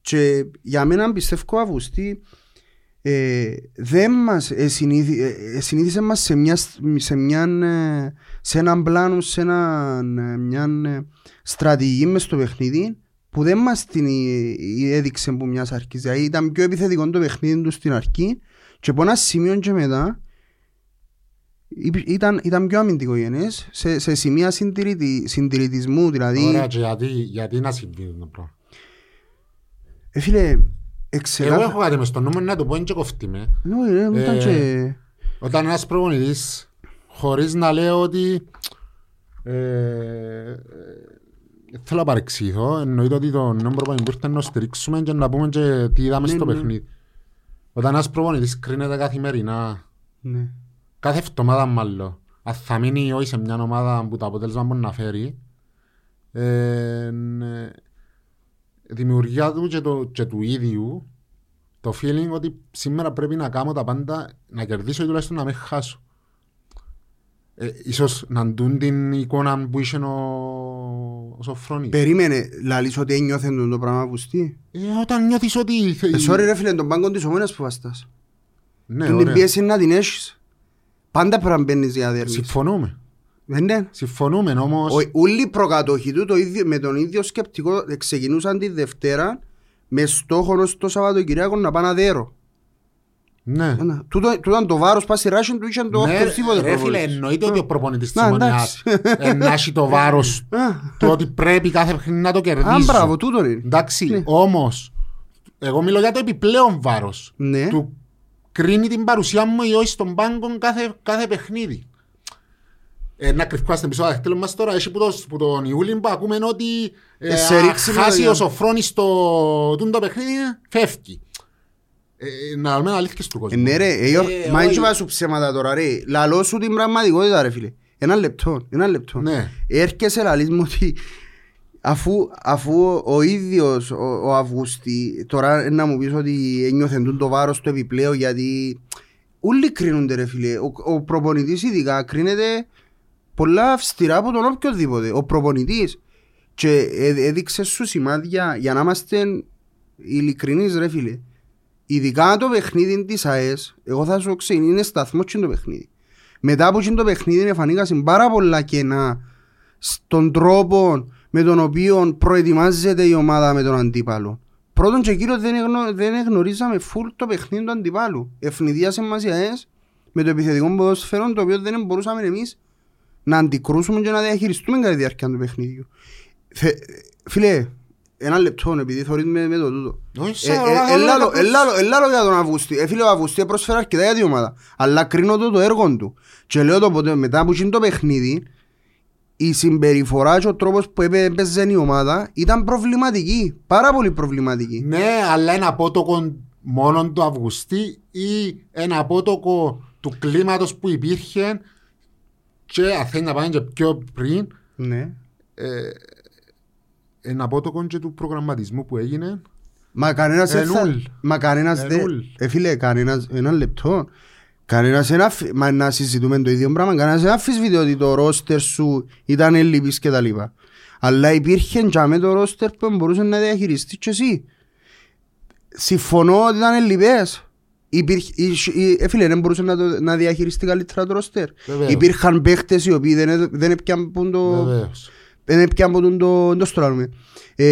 Και για μένα πιστεύω ο Αυγουστή ε, δεν μας ε, συνήθι, ε, συνήθισε μας σε, μια, σε, μια, ε, σε έναν πλάνο, σε ένα, μια ε, στρατηγική μες στο παιχνίδι που δεν μας την ε, έδειξε που μιας αρχής. Δηλαδή ήταν πιο επιθετικό το παιχνίδι του στην αρχή και από ένα σημείο και μετά ήταν, ήταν πιο αμυντικογενές σε, σε σημεία συντηρητι, συντηρητισμού δηλαδή Ωραία, και γιατί, γιατί να συμβεί το πράγμα; ε, φίλε, Εγώ Εξεκάθα- έχω κάτι μες στο νου μου να το πω, είναι και κοφτή με. Ναι, ρε, ήταν Ε, και... Όταν ένας προπονητής, χωρίς να λέω ότι ε, ε, θέλω να παρεξηγηθώ, εννοείται ότι τον νέο προπονητή που ήρθε να στηρίξουμε και να πούμε και τι είδαμε Ναι, στο ναι. παιχνίδι. Όταν ένας προπονητής κρίνεται καθημερινά, Ναι. κάθε εβδομάδα μάλλον, αν θα μείνει ή όχι σε μια ομάδα που το αποτέλεσμα μπορεί να φέρει, ε, ναι, δημιουργία του και, το, και του ίδιου το feeling ότι σήμερα πρέπει να κάνω τα πάντα να κερδίσω ή τουλάχιστον να με χάσω. Ε, ίσως να ντουν την εικόνα που είχε ο, ο Σοφρόνης. Περίμενε, λαλείς ότι ένιωθεν τον το πράγμα που στεί. Ε, όταν νιώθεις ότι... Ε, sorry ρε φίλε, τον πάγκο της ομόνας που βαστάς. ναι, Τον την ωραία. πίεση να την έχεις. Πάντα πρέπει να μπαίνεις για δέρμεις. Συμφωνούμε. Δεν είναι. Συμφωνούμε όμως... Ο- Όλοι οι προκατοχοί του το ίδιο, με τον ίδιο σκεπτικό ε, ξεκινούσαν τη Δευτέρα με στόχο ως το Σαββατοκυριακό να πάνε αδέρο. Ναι. Ένα. Τούτο τούτο ήταν το βάρος πας στη Ράσιν του είχαν το Ναι, οποιοδήποτε ρε φίλε, προπονητής. εννοείται ότι ο προπονητής της Να, Ομονιάς εντάξει. να έχει το βάρος Α, του ότι πρέπει κάθε παιχνίδι να το Α, κερδίσει. μπράβο, τούτο είναι. Εντάξει, Ναι. όμως, εγώ μιλώ για το επιπλέον βάρος. Ναι. Του κρίνει την παρουσία μου ή όχι στον πάγκο κάθε, κάθε παιχνίδι. Ε, να κρυφκάστε πίσω δάχτυλο μας τώρα, έχει που, το, που τον Ιούλιν που ακούμε ότι ε, Ε, σε αν ρίξει με χάσει το- ο Σοφρόνης στο τούν το παιχνίδι, φεύγει. Ε, να λέμε αλήθειες του Ε, κόσμου. Ναι ρε, ε, Ε, μα όχι. έτσι βάζω ψέματα τώρα ρε. Λαλώ σου την πραγματικότητα ρε φίλε. Ένα λεπτό, ένα λεπτό. Ναι. Έρχεσαι λαλείς μου ότι αφού, αφού ο ίδιος ο, ο Αυγούστη τώρα να μου πεις ότι ένιωθεν τούτο το βάρος του επιπλέον γιατί όλοι κρίνονται ρε φίλε. Ο, ο προπονητής ειδικά κρίνεται πολλά αυστηρά από τον οποιοδήποτε. Ο προπονητής και ε, έδειξες σου σημάδια για να είμαστε ειλικρινείς ρε φίλε. Ειδικά το παιχνίδι της ΑΕΣ, εγώ θα σου ξέρω, είναι σταθμό και το παιχνίδι. Μετά από εκείνο το παιχνίδι εμφανίκασαν πάρα πολλά κενά στον τρόπο με τον οποίο προετοιμάζεται η ομάδα με τον αντίπαλο. Πρώτον και κύριος δεν, εγνω, δεν εγνωρίζαμε φουλ το παιχνίδι του αντιπάλου. Ευνηδίασε μας η ΑΕΣ με το επιθετικό ποδοσφαίρο το οποίο δεν μπορούσαμε εμείς να αντικρούσουμε και να διαχειριστούμε κατά τη διάρκεια του παιχνίδιου. Θε, φίλε, ένα λεπτό επειδή θωρείς με, με το τούτο. Όχι, Ε, σε ε, όλα- Ελάλο όλα- ελάλο- ελάλο για τον Αυγούστη. Ε, φίλε, ο Αυγούστη πρόσφερε αρκετά για την ομάδα. Αλλά κρίνω το το έργο του. Και λέω το ποτέ, μετά που γίνει το παιχνίδι, η συμπεριφορά και ο τρόπος που έπαι- έπαιζε η ομάδα ήταν προβληματική. Πάρα πολύ προβληματική. Ναι, αλλά ένα απότοκο μόνο του Αυγουστή ή ένα απότοκο του κλίματος που υπήρχε και αν θέλεις να πάμε και πιο πριν Ναι. Ένα απότοκο και του προγραμματισμού που έγινε Μα κανένας δεν θα... Ενούλ. Μα κανένας δεν... Ενούλ. Ε, φίλε, κανένας... Ένα λεπτό. Κανένας δεν αφ- Μα να συζητούμε το ίδιο πράγμα. Κανένας δεν αφισβητεί ότι το ρόστερ σου ήταν ελλειπής και τα λοιπά. Αλλά υπήρχε και με το ρόστερ που μπορούσες να διαχειριστείς και εσύ. Συμφωνώ ότι ήταν ελλειπές. Υπήρχε, η- η- ε, φίλε, δεν μπορούσες να, το, να διαχειριστεί καλύτερα το ρόστερ. Βεβαίως. Υπήρχαν παίχτες οι οποίοι δεν, έ- δεν έπιαν το... βεβαίως. Δεν έπιαν από τον το, το στρώνουμε. Ε,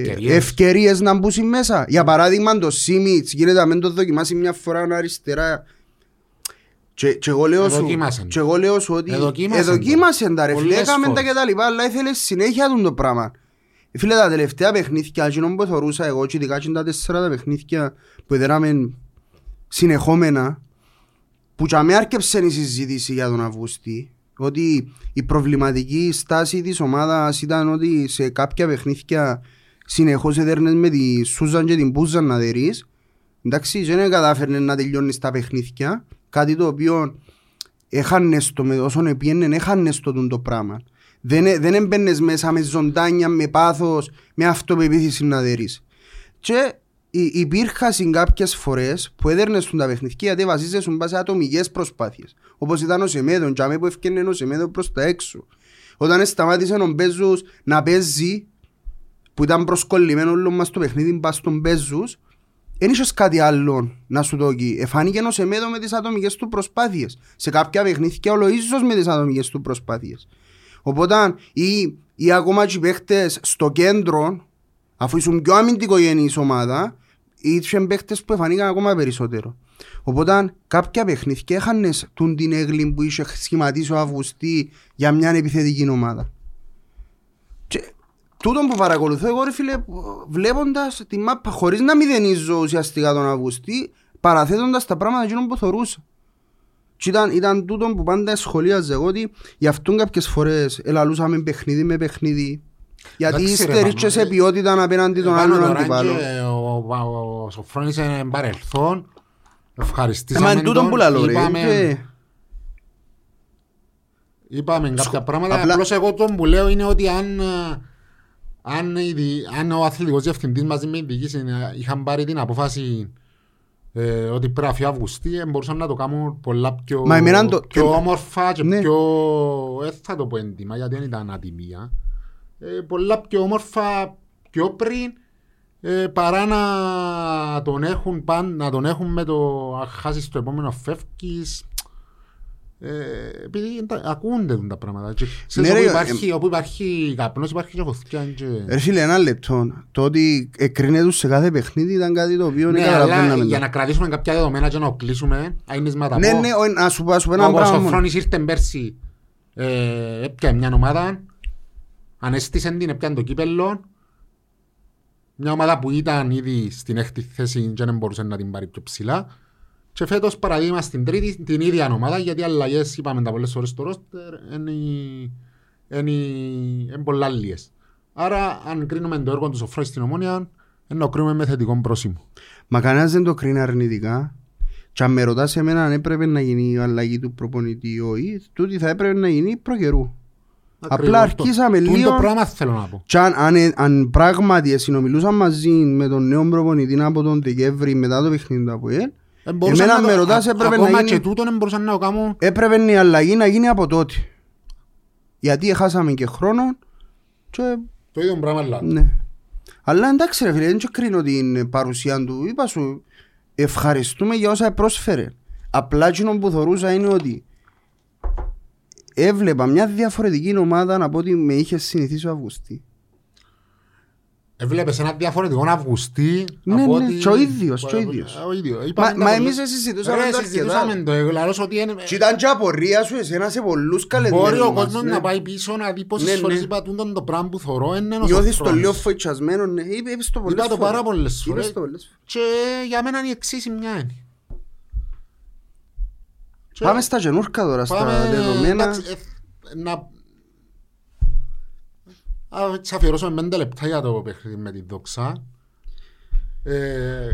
Ευκαιρίες. ευκαιρίες να μπουν μέσα. Για παράδειγμα το Σίμιτς γίνεται να μην το δοκιμάσει μια φορά αριστερά. Και, και εγώ λέω σου, Εδοκίμασαν. και εγώ λέω σου ότι Εδοκίμασαν εδοκίμασαν τα ρε φίλε, Πολλές έκαμε τα φορές. και τα λοιπά, αλλά ήθελε συνέχεια τον το πράγμα. Ε, Φίλε, τα τελευταία παιχνίδια, εκείνο που θεωρούσα εγώ και ειδικά και τα τέσσερα τα παιχνίδια που έδεραμε συνεχόμενα, που και με άρκεψε η συζήτηση για τον Αυγούστη, ότι η προβληματική στάση της ομάδας ήταν ότι σε κάποια παιχνίδια συνεχώς έδερνες με τη Σούζαν και την Πούζαν να δερείς. Εντάξει, και δεν κατάφερνε να τελειώνεις τα παιχνίδια, κάτι το οποίο έχανες το με όσον επίεννεν, έχανες το τούτο το πράγμα. Δεν, ε- δεν έμπαινες μέσα με ζωντάνια, με πάθος, με αυτοπεποίθηση να δερείς. Και υ- υπήρχαν κάποιες φορές που έδερνες τα παιχνίδια γιατί βασίζεσαι σε ατομικές προσπάθειες. Όπως ήταν ο Σεμέδο, και αμέ που έφτιανε ο Σεμέδο προς τα έξω. Όταν σταμάτησε ο Μπέζους να παίζει, που ήταν προσκολλημένο όλο μας το παιχνίδι πας στον Μπέζους, δεν είχες κάτι άλλο να σου δώσει. Εφάνηκε ο Σεμέδο με τις ατομικές του προσπάθειες. Σε κάποια παιχνίδια ο Λοΐζος με τις ατομικές του προσπάθειες. Οπότε ή, ή ακόμα και οι παίχτες στο κέντρο, αφού ήσουν πιο αμυντικογενής ομάδα, είχαν παίχτες που εφανήκαν ακόμα περισσότερο. Οπότε κάποια παιχνίδια έχανες τούν την έγκλη που είχε σχηματίσει ο Αυγουστή για μια επιθετική ομάδα. Και τούτο που παρακολουθώ εγώ ρε φίλε βλέποντας τη μάπα χωρίς να μηδενίζω ουσιαστικά τον Αυγουστή παραθέτοντας τα πράγματα εκείνων που θωρούσα. Και ήταν, ήταν τούτο που πάντα σχολίαζε εγώ ότι γι' αυτόν κάποιες φορές ελαλούσαμε παιχνίδι με παιχνίδι γιατί Εντάξει, ρε, είστε Μανώ, ρίτσες σε ε, ποιότητα απέναντι τον Επάνω άλλον τώρα αντιπάλο. και ο- ο- Ο Σοφρόνης είναι παρελθόν. Ε, Μα Ευχαριστήσαμε είναι τούτο τον. που λαλώ ρε. Είπαμε- και- Είπαμε κάποια πράγματα. απλά- Απλώς εγώ το που λέω είναι ότι αν, ε, αν, η δι- αν ο αθλητικός διευθυντής μαζί με την διοίκηση ε, είχαν πάρει την απόφαση ε, ότι πρέπει να φύγει Αυγουστή, ε, μπορούσαν να το κάνουν πολλά πιο, Μα εμένα το- πιο και- όμορφα και Ναι. πιο... Ε, θα το πω έντιμα γιατί δεν ήταν ατιμία. Ε, πολλά πιο όμορφα πιο πριν ε, παρά να τον έχουν παν, να τον έχουν με το αν χάσεις το επόμενο φεύγεις ε, επειδή τα- ακούνται τα πράγματα και ξέρεις, Ναι, όπου, ρε, υπάρχει, όπου υπάρχει καπνός υπάρχει και φωτιά και... Ρε φίλε ένα λεπτό. Το ότι εκρίνεται σε κάθε παιχνίδι ήταν κάτι το οποίο Ναι, δεν αλλά καταλαβαίναμε. για να κρατήσουμε κάποια δεδομένα και να κλείσουμε, άινες να τα Ναι, πω. ναι, ο- να σου πω να σου πω ένα Ο πράγμα. μόνο. Κοσοφρόνης ήρθε πέρσι, ε, έπιανε μια ομάδα, ανέστησε την, έπιανε το κύπελλο, μια ομάδα που ήταν ήδη στην έκτη θέση και δεν μπορούσε να την πάρει πιο ψηλά. Και φέτος παραδείγμα στην τρίτη, την ίδια ομάδα, γιατί οι αλλαγές, είπαμε τα πολλές ώρες στο ρόστερ, είναι, είναι, είναι πολλά λίγες. Άρα, αν κρίνουμε το έργο του Σοφρόνη στην Ομόνια, είναι να κρίνουμε με θετικό πρόσημο. Μα κανένας δεν το κρίνει αρνητικά. Και αν με ρωτάς εμένα αν έπρεπε να γίνει η αλλαγή του προπονητή ή όχι, τούτη θα έπρεπε να γίνει προ καιρού. Απλά Ακριβώς. αρχίσαμε Το- τούτο λίγο- το πράγμα θέλω να πω. Και αν, αν, αν πράγματι συνομιλούσαν μαζί με τον νέο προπονητή από τον Δεκέμβρη μετά το παιχνίδι του ΑΠΟΕΛ, Ε, μπορούσαν εμένα να με το- ρωτάς α- έπρεπε ακόμα να και γίνει, τούτο δεν μπορούσαν να το κάνουν. έπρεπε η αλλαγή να γίνει από τότε. Γιατί χάσαμε και χρόνο και Το ίδιο πράγμα λέω. Ναι. Αλλά εντάξει ρε φίλε, δεν και κρίνω την παρουσία του. Είπα σου, ευχαριστούμε για όσα πρόσφερε. Απλά εκείνο που θεωρούσα είναι ότι έβλεπα μια διαφορετική ομάδα από ό,τι με είχε συνηθίσει ο Αυγουστή. Έβλεπες ένα διαφορετικό Αυγουστή Ναι, από ναι, ότι- και ο ίδιος, και ο ίδιος. Ο ίδιος. Μα, Είπαμε μα τα εμείς πολλά- συζητούσαμε Ρε, το αρκετά. συζητούσαμε το, εγώ λαλώ ότι είναι- Και ήταν και απορία σου εσένα σε πολλούς καλεσμένους Μπορεί ο μας, κόσμος ναι. να πάει πίσω να δει Ναι, πόσες ναι. φορές είπα τούτον το πράγμα που θωρώ είναι ο Νιώθεις το Σοφρόνης. λίγο φοητσιασμένο, ναι. Είπε- είπες το πολλές Είπα το φορές. πάρα πολλές Είπες φορές. το πολλές φορές. Και για μένα είναι η εξής η μια είναι. Και Πάμε στα γενούρκα τώρα, στα πάμε, δεδομένα. εντάξει, ε, να- Α, έτσι αφιερώσουμε πέντε λεπτά για το παιχνίδι με τη δόξα. Ε,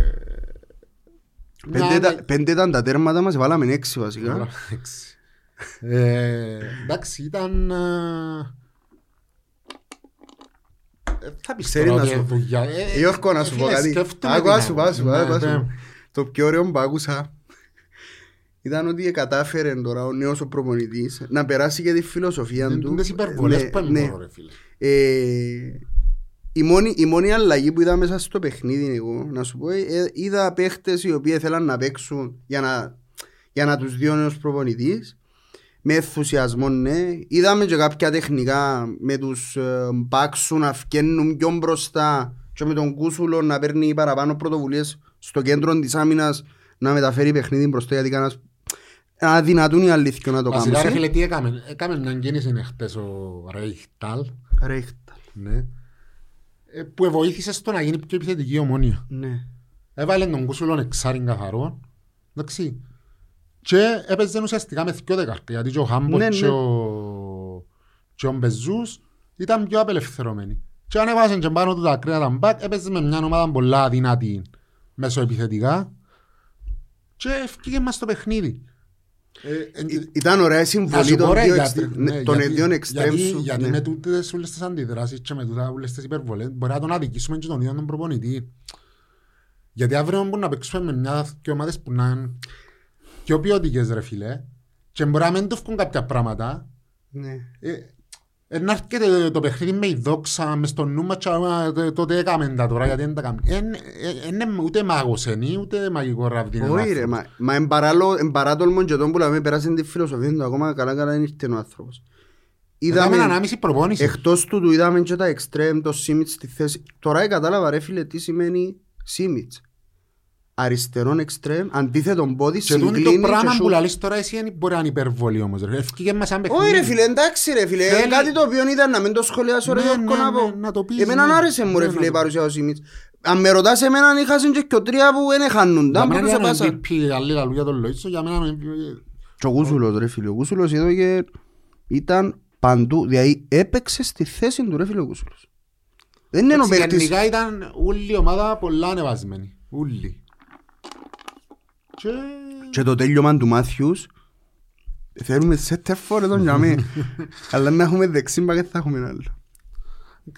Πέντε μια- ήταν- Πέντε ήταν τα τέρματα μας, βάλαμε έξι βασικά. Καλά, εντάξει. Ε, Εντάξει, ήταν... ε, ε, Θα πεις Ξέρεις τώρα να ότι σου- δουλειά. Ε, Γιώργο να ε, σου πω φίλε, κάτι. σκέφτομαι Άκου, την να σου πω, να σου πω, άποψη. να σου Ναι, πω. ναι. Το πιο ωραίο που άκουσα ήταν ότι κατάφερε τώρα ο νέος ο προπονητής να περάσει και τη φιλοσοφία Δεν του. είναι τις υπερβολές Ναι, που ναι. εμπορώ, ρε φίλε. Ε, η, μόνη, η μόνη αλλαγή που είδα μέσα στο παιχνίδι εγώ, να σου πω, ε, είδα παίχτες οι οποίοι θέλαν να παίξουν για να, για να τους δει ο νέος προπονητής με ενθουσιασμό ναι. Είδαμε και κάποια τεχνικά με τους ε, μπάξους να φκαίνουν πιο μπροστά και με τον Κούσουλο να παίρνει παραπάνω πρωτοβουλίες στο κέντρο της άμυνας να μεταφέρει παιχνίδι μπροστά γιατί κανένας να δυνατούν οι αλήθεια να το Βασικά, ρε κάνουν. φίλε, τι έκαμε. Έκαμε μια κίνηση χτες ο Ρέιχταλ, Ρέχτα. ναι, ε, που βοήθησε στο να γίνει πιο επιθετική η ομόνια. Ναι. Έβαλε τον Κούσουλον εξάριν καθαρό. Εντάξει. Και έπαιζε ουσιαστικά με δυο δεκάρτε. Γιατί και ο Χάμπος Ναι, και, ναι. ο... και ο Μπεζούς ήταν πιο απελευθερωμένοι. Και αν έβαζαν και πάνω του τα ακραία τα μπακ, έπαιζε με μια ομάδα πολλά δυνατή μεσοεπιθετικά. Και ευκήγε μας το παιχνίδι. Ε, εν- Ή- Ήταν ωραία η να συμβολή σου πω των ρε, δύο γιατί- εξτρέμ- ναι, ναι, των γιατί- δύο γιατί- εξτρέμ σου. Γιατί ναι. με τούτες όλες τις αντιδράσεις και με τούτα όλες τις υπερβολές μπορεί να τον αδικήσουμε και τον ίδιο τον προπονητή. Γιατί αύριο μπορεί να παίξουμε με μια και ομάδες που να είναι πιο ποιοτικές ρε φίλε και μπορεί να μην του βγουν κάποια πράγματα Ναι. ε, ε, να έρχεται το παιχνίδι με η δόξα, μες στο νου μας και α, το- τότε έκαμε τα τώρα γιατί δεν τα κάνουμε. Είναι ούτε μάγος είναι, ούτε μαγικό ραβδί είναι ο Όχι ρε, άνθρωπος. μα, μα εμπαράλο- εμπαράτολμον και τον που λέμε πέρασε τη φιλοσοφία του ακόμα καλά καλά δεν ήρθε ο άνθρωπος. Έκαμε Είδαμε, ανάμιση προπόνηση. εκτός του του είδαμε και τα εξτρέμ, το Σίμιτς στη θέση. Τώρα κατάλαβα ρε φίλε τι σημαίνει Σίμιτς. Αριστερόν εξτρέμ, αντίθετον πόδι, Και τούτο το συγκλίνει πράγμα και που σου... λαλείς τώρα εσύ δεν μπορεί να είναι υπερβολή όμως. ρε. Ευκήγε μας σαν Όχι ρε παιχνίδι. φίλε, εντάξει ρε φίλε, Θέλει- κάτι το οποίο ήταν να μην το σχολιάσω ρε Ναι, Γιώργο ναι, να πω. ναι, να το πεις, Εμένα ναι. άρεσε μου Ναι, ρε να φίλε η το παρουσία ο Σίμιτς. Αν με ρωτάς εμένα είχαν και και τρία που δεν χάνουνταν, Για που μένα τους είναι επάσαν. MVP, άλλοι λαλούν για τον Λοΐτσο, για μένα είναι MVP. Και ο Κούσουλος ρε φίλε, ο Κούσουλος εδώ και ήταν παντού, δηλαδή έπαιξε στη θέση του ρε φίλε ο Κούσουλος. Δεν είναι ο Εντάξει, παίκτης, Γενικά ήταν όλη η ομάδα πολλά ανεβασμένη. Όλη. Και... και το τέλειωμα του Μάθιους, θέλουμε σε τεφόρε τον για μέ. (laughs) Αλλά να έχουμε δεξί μπακ θα έχουμε άλλο.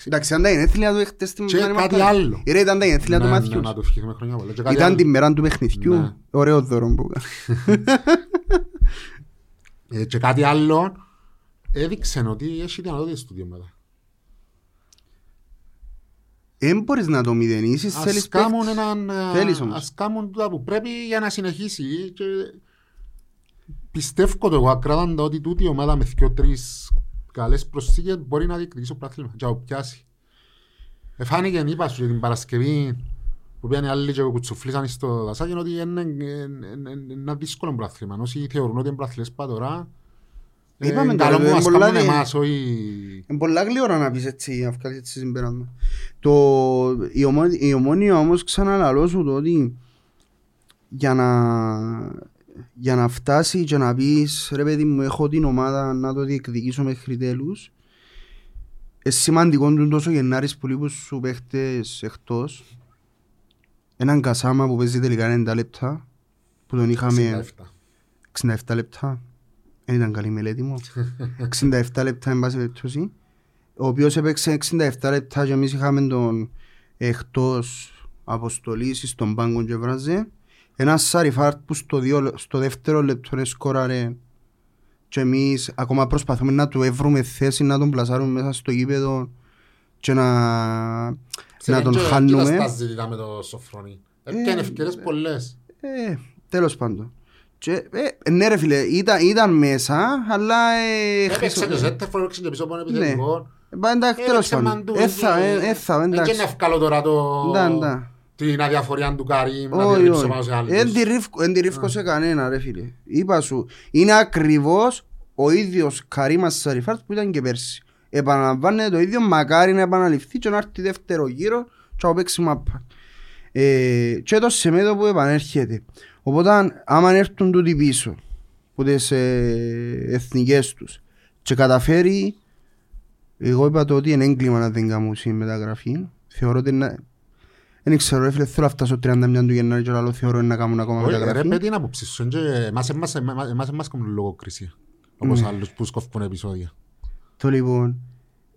Εντάξει, ήταν τα γενέθλια του χτες στην Και Μαρία κάτι Μαρτάκη. άλλο. Ρε, ήταν τα γενέθλια του Ναι, ναι, Μάθιους. Να το ευχηθούμε χρόνια πολλά. Και κάτι Ήταν άλλο. την μέρα του παιχνιδιού. Ναι. Ωραίο δώρο που έκανε. Ε, Και κάτι άλλο έδειξε ότι έχει δυνατότητες στο δύο μετά. Δεν μπορείς να το μηδενίσεις, Ας θέλεις κάνουν παίκτης. έναν... ε, Θέλεις όμως. Ας κάνουν τούτα που πρέπει για να συνεχίσει. Και πιστεύω το εγώ ακράδαντα ότι τούτη η ομάδα με δυο-τρεις καλές προσθήκες μπορεί να διεκδικήσει το πράθλημα. Και να το πιάσει. Εφάνηκε, είπα σου, για την Παρασκευή που πήγαν οι άλλοι και κουτσουφλήσαν στο δασάκι ότι είναι είναι- είναι- είναι ένα δύσκολο πράθλημα. Όσοι θεωρούν ότι είναι πράθλες πά τώρα, ε, Είπαμε καλό τώρα, που μας είναι πολλά κάνουν δι- εμάς, όχι... Είναι πολλά γλυόρα να πεις έτσι, να βγάλεις έτσι συμπέρασμα. Το, η, ομο, η ομόνια όμως ξαναλαλώ σου το ότι για να, για να φτάσει και να πεις ρε παιδί μου έχω την ομάδα να το διεκδικήσω μέχρι τέλους είναι σημαντικό του τόσο Γενάρης που λείπουν σου παίχτες εκτός έναν Κασάμα που παίζει τελικά 90 λεπτά που τον είχαμε 67. 67 λεπτά. Δεν ήταν καλή μελέτη μου. 67 λεπτά εν πάση περιπτώσει. Ο οποίος έπαιξε 67 λεπτά και εμείς είχαμε τον εκτός αποστολής στον πάγκο και βράζε. Ένας Σαριφάρτ που στο, δύο, στο δεύτερο λεπτό σκόραρε και εμείς ακόμα προσπαθούμε να του έβρουμε θέση να τον πλασάρουμε μέσα στο γήπεδο και να, να τον χάνουμε. Κοίτα στα ζητητά με το Σοφρόνι. Έπιανε ευκαιρίες πολλές. Ε, τέλος πάντων. Και, ε, ναι ρε φίλε, ήταν, ήταν μέσα, αλλά... Ε, Έπαιξε χρησιμο- και ο Ζέτερφορ, έπαιξε και πίσω από τον Ναι. επιθετικό. Ε, μπα, εντάξει, τέλος Έπαιξε πάντων. μαντού, Έθα, ε, ε, έθα, ε, εντάξει. Και να βγάλω τώρα το... Ντα, ντα. την αδιαφορία του Καρύμ, να Όχι, διαλύψω όχι. πάνω σε άλλους. Εν τη ρίφκω- εν τη ρίφκω σε κανένα ρε φίλε. Είπα σου, είναι ακριβώς ο ίδιος Καρύμας Σαριφάρτ που ήταν και πέρσι. Επαναλαμβάνεται το ίδιο, μακάρι να επαναληφθεί και να έρθει δεύτερο γύρο και να παίξει μάπα. Ε, και το σεμέδο που επανέρχεται. Οπότε άμα έρθουν τούτοι πίσω που τις ε, εθνικές τους και καταφέρει εγώ είπα το ότι είναι έγκλημα να δεν κάνουν η μεταγραφή. Θεωρώ ότι είναι... Δεν ξέρω ρε φίλε, θέλω να φτάσω 31 του Γενάρη και άλλο θεωρώ να κάνουν ακόμα Όχι, Ρε μεταγραφή. παιδί είναι άποψη σου. και Εμάς εμάς- εμάς- εμάς εμάς κάνουν λογοκρισία. Όπως Ναι. άλλους που σκοφούν επεισόδια. Το λοιπόν,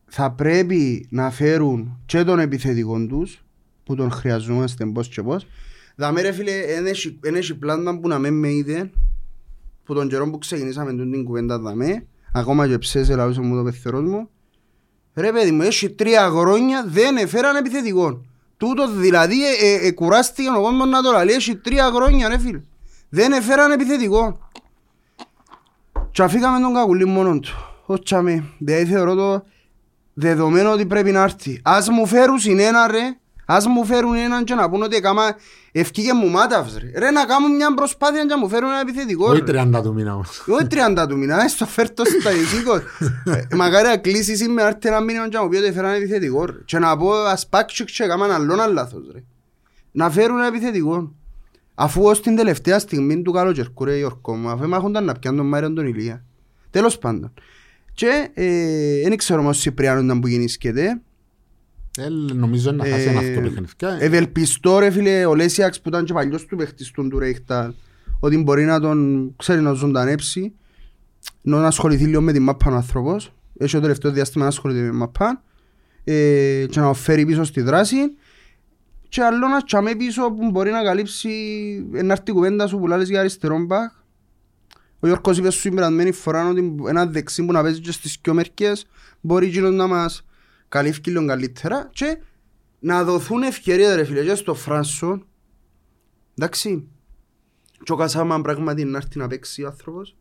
θα πρέπει να φέρουν και τον επιθετικό τους που τον χρειαζόμαστε πώς και πώς. Δαμε ρε φίλε, εν έχει- εν έχει πλάσμα που να με με είδε που τον καιρό που ξεκινήσαμε τούτη την κουβέντα δαμε ακόμα και ψέσε λαούσε μου το πεθερός μου ρε παιδί μου, έχει τρία χρόνια δεν έφεραν επιθετικό. Τούτος δηλαδή ε, ε, ε, κουράστηκε ο κόσμος να το λέει, έχει τρία χρόνια ρε φίλε. Δεν έφεραν επιθετικό. Και αφήκαμε τον κακουλή μόνον του. Ως τσάμε. Δηλαδή θεωρώ το δεδομένο ότι πρέπει να έρθει. Ας μου φέρουν συνένα ρε. Ας μου φέρουν έναν και να πούν ότι έκαμα ευκήγε μου μάταυς ρε. Ρε να κάνουν μια προσπάθεια και να μου φέρουν ένα επιθετικό Όχι ρε. 30 του μήνα όμως. Όχι 30 του μήνα, έστω φέρ το στατιστικό. Ε, Μακάρι να κλείσεις σήμερα έρθει ένα μήνυμα και να μου πει ότι φέραν επιθετικό ρε. Και να πω ας πάξω και έκαναν αλλόν ένα λάθος ρε. Να φέρουν ένα επιθετικό. Αφού ως την τελευταία στιγμή του καλοκαιρκού ρε Γιώργο μου, αφού έμαχονταν να πιάνουν τον Μάριον τον Ηλία. Τέλος πάντων. Και ε, δεν ξέρω όμως ο Σιπριάνος ήταν που γεννήσκεται. Ε, Νομίζω να χάσει ένα Ε, αυτό παιχνιδικά. Ευελπιστώ ρε φίλε ο Λέσιαξ που ήταν και παλιός του παίχτης του του Ρέιχταλ ότι μπορεί να τον ξέρει να ζωντανέψει να ασχοληθεί λίγο με την μάπα ο άνθρωπος. Έχει το τελευταίο διάστημα να ασχοληθεί με την μάπα ε, και να φέρει πίσω στη δράση. Και άλλο να τσάμε πίσω που μπορεί να καλύψει ένα έρθει κουβέντα σου που λάλες για αριστερό μπακ. Ο Γιώργος είπε σου συμπερασμένη φορά ότι ένα δεξί που να παίζει και στις δυο μερικές μπορεί εκείνος να μας καλύφει λίγο καλύτερα και να δοθούν ευκαιρία ρε φίλε και στο Φράνσο. Εντάξει. Και ο Κασάμα πράγματι να έρθει να παίξει ο άνθρωπος.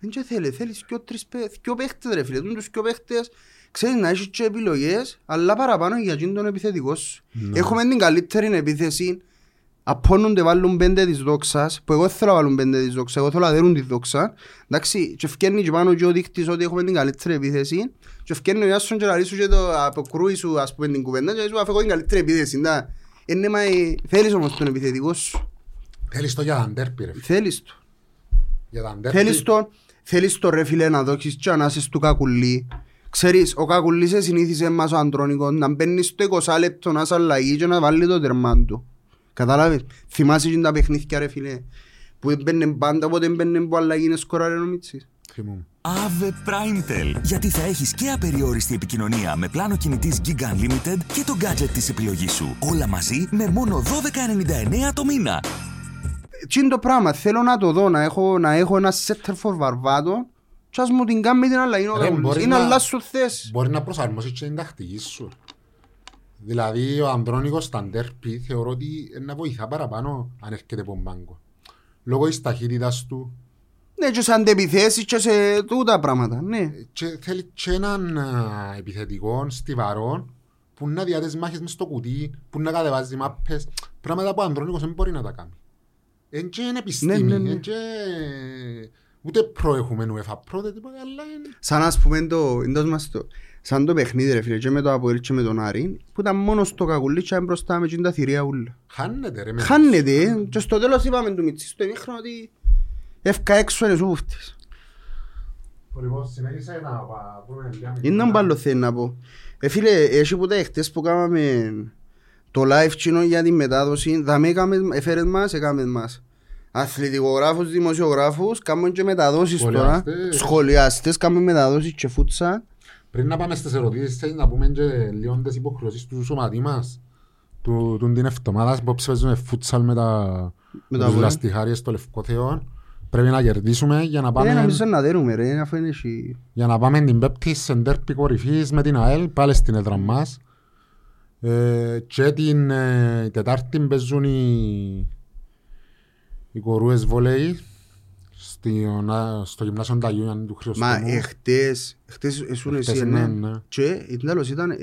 Δεν και θέλει, θέλεις δυο τρεις παί- δυο παίχτες ρε φίλε, τους δυο παίχτες ξέρεις να έχεις και επιλογές αλλά παραπάνω για εκείνον τον επιθετικό σου. Ναι. έχουμε την καλύτερη επίθεση. Απώνονται βάλουν πέντε της δόξας, που εγώ δεν θέλω να βάλουν πέντε της δόξας, εγώ θέλω να δέρουν τη δόξα. Εντάξει, και ευκαιρνεί και πάνω και ο δείκτης ότι έχουμε την καλύτερη επίθεση και ευκαιρνεί ο Ιάσον και να ρίξουν και το αποκρούει σου ας πούμε την κουβέντα και σου αφού την καλύτερη επίθεση. Να. Είναι, μα, ε, θέλεις όμως τον επιθετικό σου. Θέλεις το για τα ντέρπι ρε. Θέλεις το. Για τα ντέρπι. Θέλεις το, θέλεις το ρε φίλε να δώσεις και ανάσες του κακουλί. Ξέρεις, ο κακουλής σε συνήθισε μας ο Αντρώνικος να μπαίνει στο 20 λεπτό να σε αλλαγεί και να βάλει το τερμά του. Κατάλαβες. Θυμάσαι και τα παιχνίδια ρε φίλε. Που έμπαινε πάντα, οπότε έμπαινε που αλλαγή είναι σκοράρε ο Μίτσης. Θυμούμαι. Ave Primetel. Γιατί θα έχεις και απεριόριστη επικοινωνία με πλάνο κινητής Gig Unlimited και το gadget της επιλογής σου. Όλα μαζί με μόνο 12,99 το μήνα. Τι είναι το πράγμα, θέλω να το δω, να έχω, να έχω ένα setter for βαρβάτο και ας μου την κάνει την αλλαγή ο Ρε, κακουλής. μπορείς Είναι να- αλλάσου θέση. Μπορείς να προσαρμόσεις και την τακτικής σου. Δηλαδή ο Ανδρώνικος στα ντέρπι θεωρώ ότι να βοηθά παραπάνω αν έρχεται από τον πάγκο. Λόγω της ταχύτητας του Ναι, και σε αντεπιθέσεις και σε τούτα πράγματα, ναι. και θέλει και έναν α, επιθετικό στιβαρό που να διάτες μάχες μες στο κουτί, που να κατεβάζει μάπες, πράγματα που ο Ανδρώνικος δεν μπορεί να τα κάνει. Εν και είναι επιστήμη, Ναι, ναι, ναι. εν και ούτε προ έχουμε UEFA Pro, δεν τίποτα, αλλά είναι... Σαν ας πούμε το, εντός μας το, σαν το παιχνίδι ρε φίλε, και με το Αποέλ και με τον Άρη, που ήταν μόνος στο κακουλί και ήταν μπροστά με τα θηρία ούλα. Χάνεται ρε. με- Χάνεται, και στο τέλος είπαμε του Μιτσί στο ημίχρονο ότι έφκα έξω είναι σου φτύς. Λοιπόν, συνέχισε να πα- πούμε μια Είναι ένα άλλο θέλει να πω. Ε, φίλε, έτσι που τα εχθές που κάναμε το live κοινό για τη μετάδοση, δαμε έκαμε, έφερες μας, έκαμες μας. Αθλητικογράφους, δημοσιογράφους, κάνουμε και μεταδόσεις τώρα. Σχολιαστές. Σχολιαστές, κάνουμε μεταδόσεις και φούτσα. Πριν να πάμε στις ερωτήσεις, θέλεις να πούμε και λίγο τις υποχρεώσεις του σωματί μας. Του, του την εβδομάδα που παίζουμε φούτσαλ με τα, Με με τα τους βόλια. λαστιχάριες στο Λευκό Θεό. Πρέπει να κερδίσουμε για να Ε, πάμε, νομίζω να δέρουμε ρε, αφού είναι εσύ. για να πάμε την πέπτη σε ντέρπι κορυφής με την ΑΕΛ, πάλι στην έδρα μας. Ε, και την ε, Τετάρτη παίζουν οι, οι κορούες βολέοι στο, στο γυμνάσιο Ταγιού του Χριστόμου. Μα εχθές, εχθές ήσουν Χτες εσύ, είναι, ναι. ναι. Και ήταν τέλος ήταν, ε,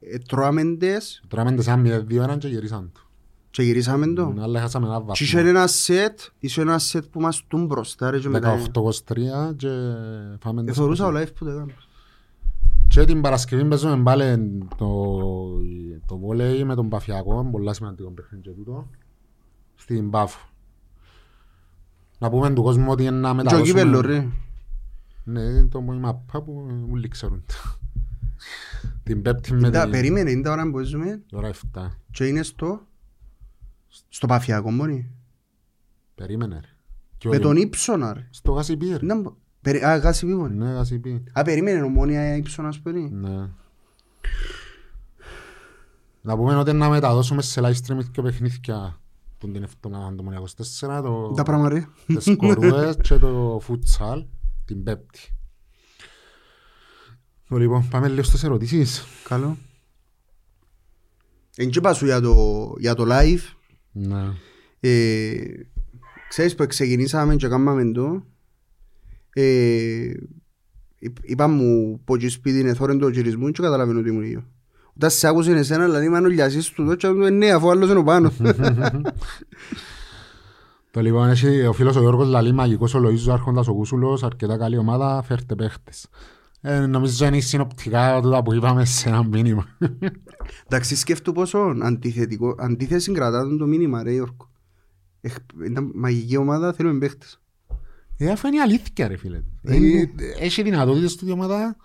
ε, τρώαμεντες Τρώμε σαν μία δύο έναν και γυρίσαν το. Και γυρίσαμε το. Ναι, Αλλά χάσαμε ένα Και είχε βαθμό. ένα σετ, είχε ένα σετ που μας τούν μπροστά ρε και μετά. 18-23 και φάμε Ε, τις Θεωρούσα ο πίσω. live που το έκανα. Και την Παρασκευή παίζουμε πάλι το, το βόλεϊ με τον Παφιακό, πολλά σημαντικό παιχνίδι και τούτο, στην Πάφο. Να πούμε του κόσμου ότι είναι να Και ο μεταδώσουμε... κύπελλο ρε. Ναι, το μου μαπά που όλοι ξέρουν. την Πέπτη με Τα- την... Περίμενε, είναι τα ώρα που παίζουμε Η ώρα 7. και είναι στο στο Παφιακό μόνοι. Περίμενε ρε. Και Με ο- τον Ήψονα ρε. Στο Γασιπί ρε. Ήταν πο- περι- Α, γάσι πίπον. Ναι, Γασιπί. Α, περίμενε, ομόνια Ήψονας περί. Ναι. Να πούμε ότι να μεταδώσουμε σε live stream και παιχνίδια που την εβδομάδα το Μονιακός 4, το... Τα πράγμα ρε. τις κορούες και το futsal την Πέπτη. Λοιπόν, πάμε λίγο στις ερωτήσεις. Καλό. Εν και πάσου για το, για το live. Ναι. Ε, ξέρεις που ξεκινήσαμε και κάναμε το. Ε, είπ- είπα μου πω και σπίτι είναι θόρεν το γυρισμός και καταλαβαίνω ότι ήμουν ίδιο. Όταν σε άκουσαν εσένα, δηλαδή είμαι ανολιασής του, τότε μου ναι, αφού άλλος είναι ο πάνω. (laughs) Το λοιπόν, έχει ο φίλος ο Γιώργος Λαλή, μαγικός ο Λοΐζος, άρχοντας ο Κούσουλος, αρκετά καλή ομάδα, φέρτε παίχτες. Ε, νομίζω είναι συνοπτικά τούτα που είπαμε σε ένα μήνυμα. Εντάξει, σκέφτου πόσο αντιθετικό, αντίθεση κρατά τον το μήνυμα ρε Γιώργο. Έχ, ήταν μαγική ομάδα, θέλουμε παίχτες. Ε, αφού είναι η αλήθεια ρε φίλε. Είναι. Ε, Έχει δυνατότητες του ομάδα,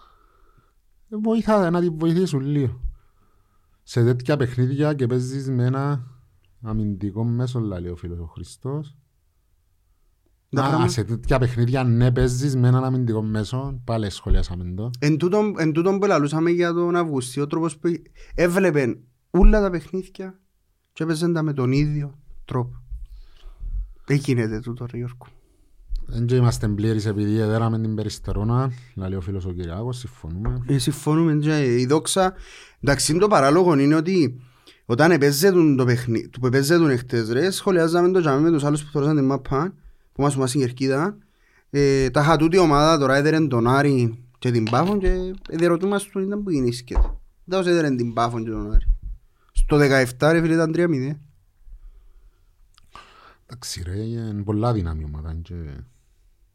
ε, βοηθά να τη βοηθήσουν λίγο. Σε τέτοια παιχνίδια και παίζεις με ένα αμυντικό μέσο, λέει ο φίλος ο Χριστός. Τα Α, πράγματα- σε τέτοια παιχνίδια ναι παίζεις με έναν αμυντικό μέσο, πάλι σχολιάσαμε το. Εν τούτον, εν τούτον που λαλούσαμε για τον Αυγουστή, ο τρόπος που έβλεπε όλα τα παιχνίδια και έπαιζαν τα με τον ίδιο τρόπο. Δεν γίνεται τούτο ρε Γιώργο. Δεν και είμαστε πλήρεις επειδή εδέραμε την περιστερώνα, λέει ο φίλος ο Κυριάκος, συμφωνούμε. Ε, συμφωνούμε και η δόξα. Εντάξει, το παράλογο είναι ότι όταν επέζετουν το παιχνίδι, που επέζετουν εχθές ρε, σχολιάζαμε το τζάμι με τους άλλους που θωρούσαν την μάπα, που μας μας στην Κερκίδα. Ε, τα χατούτη ομάδα τώρα έδερεν τον Άρη και την Πάφον και διερωτούμαστε ήταν που γεννήσκεται. Δεν έδερεν την Πάφον και τον Άρη. Στο 17 ρε φίλε ήταν 3-0. Εντάξει ρε, είναι πολλά δύναμη ομάδα. και-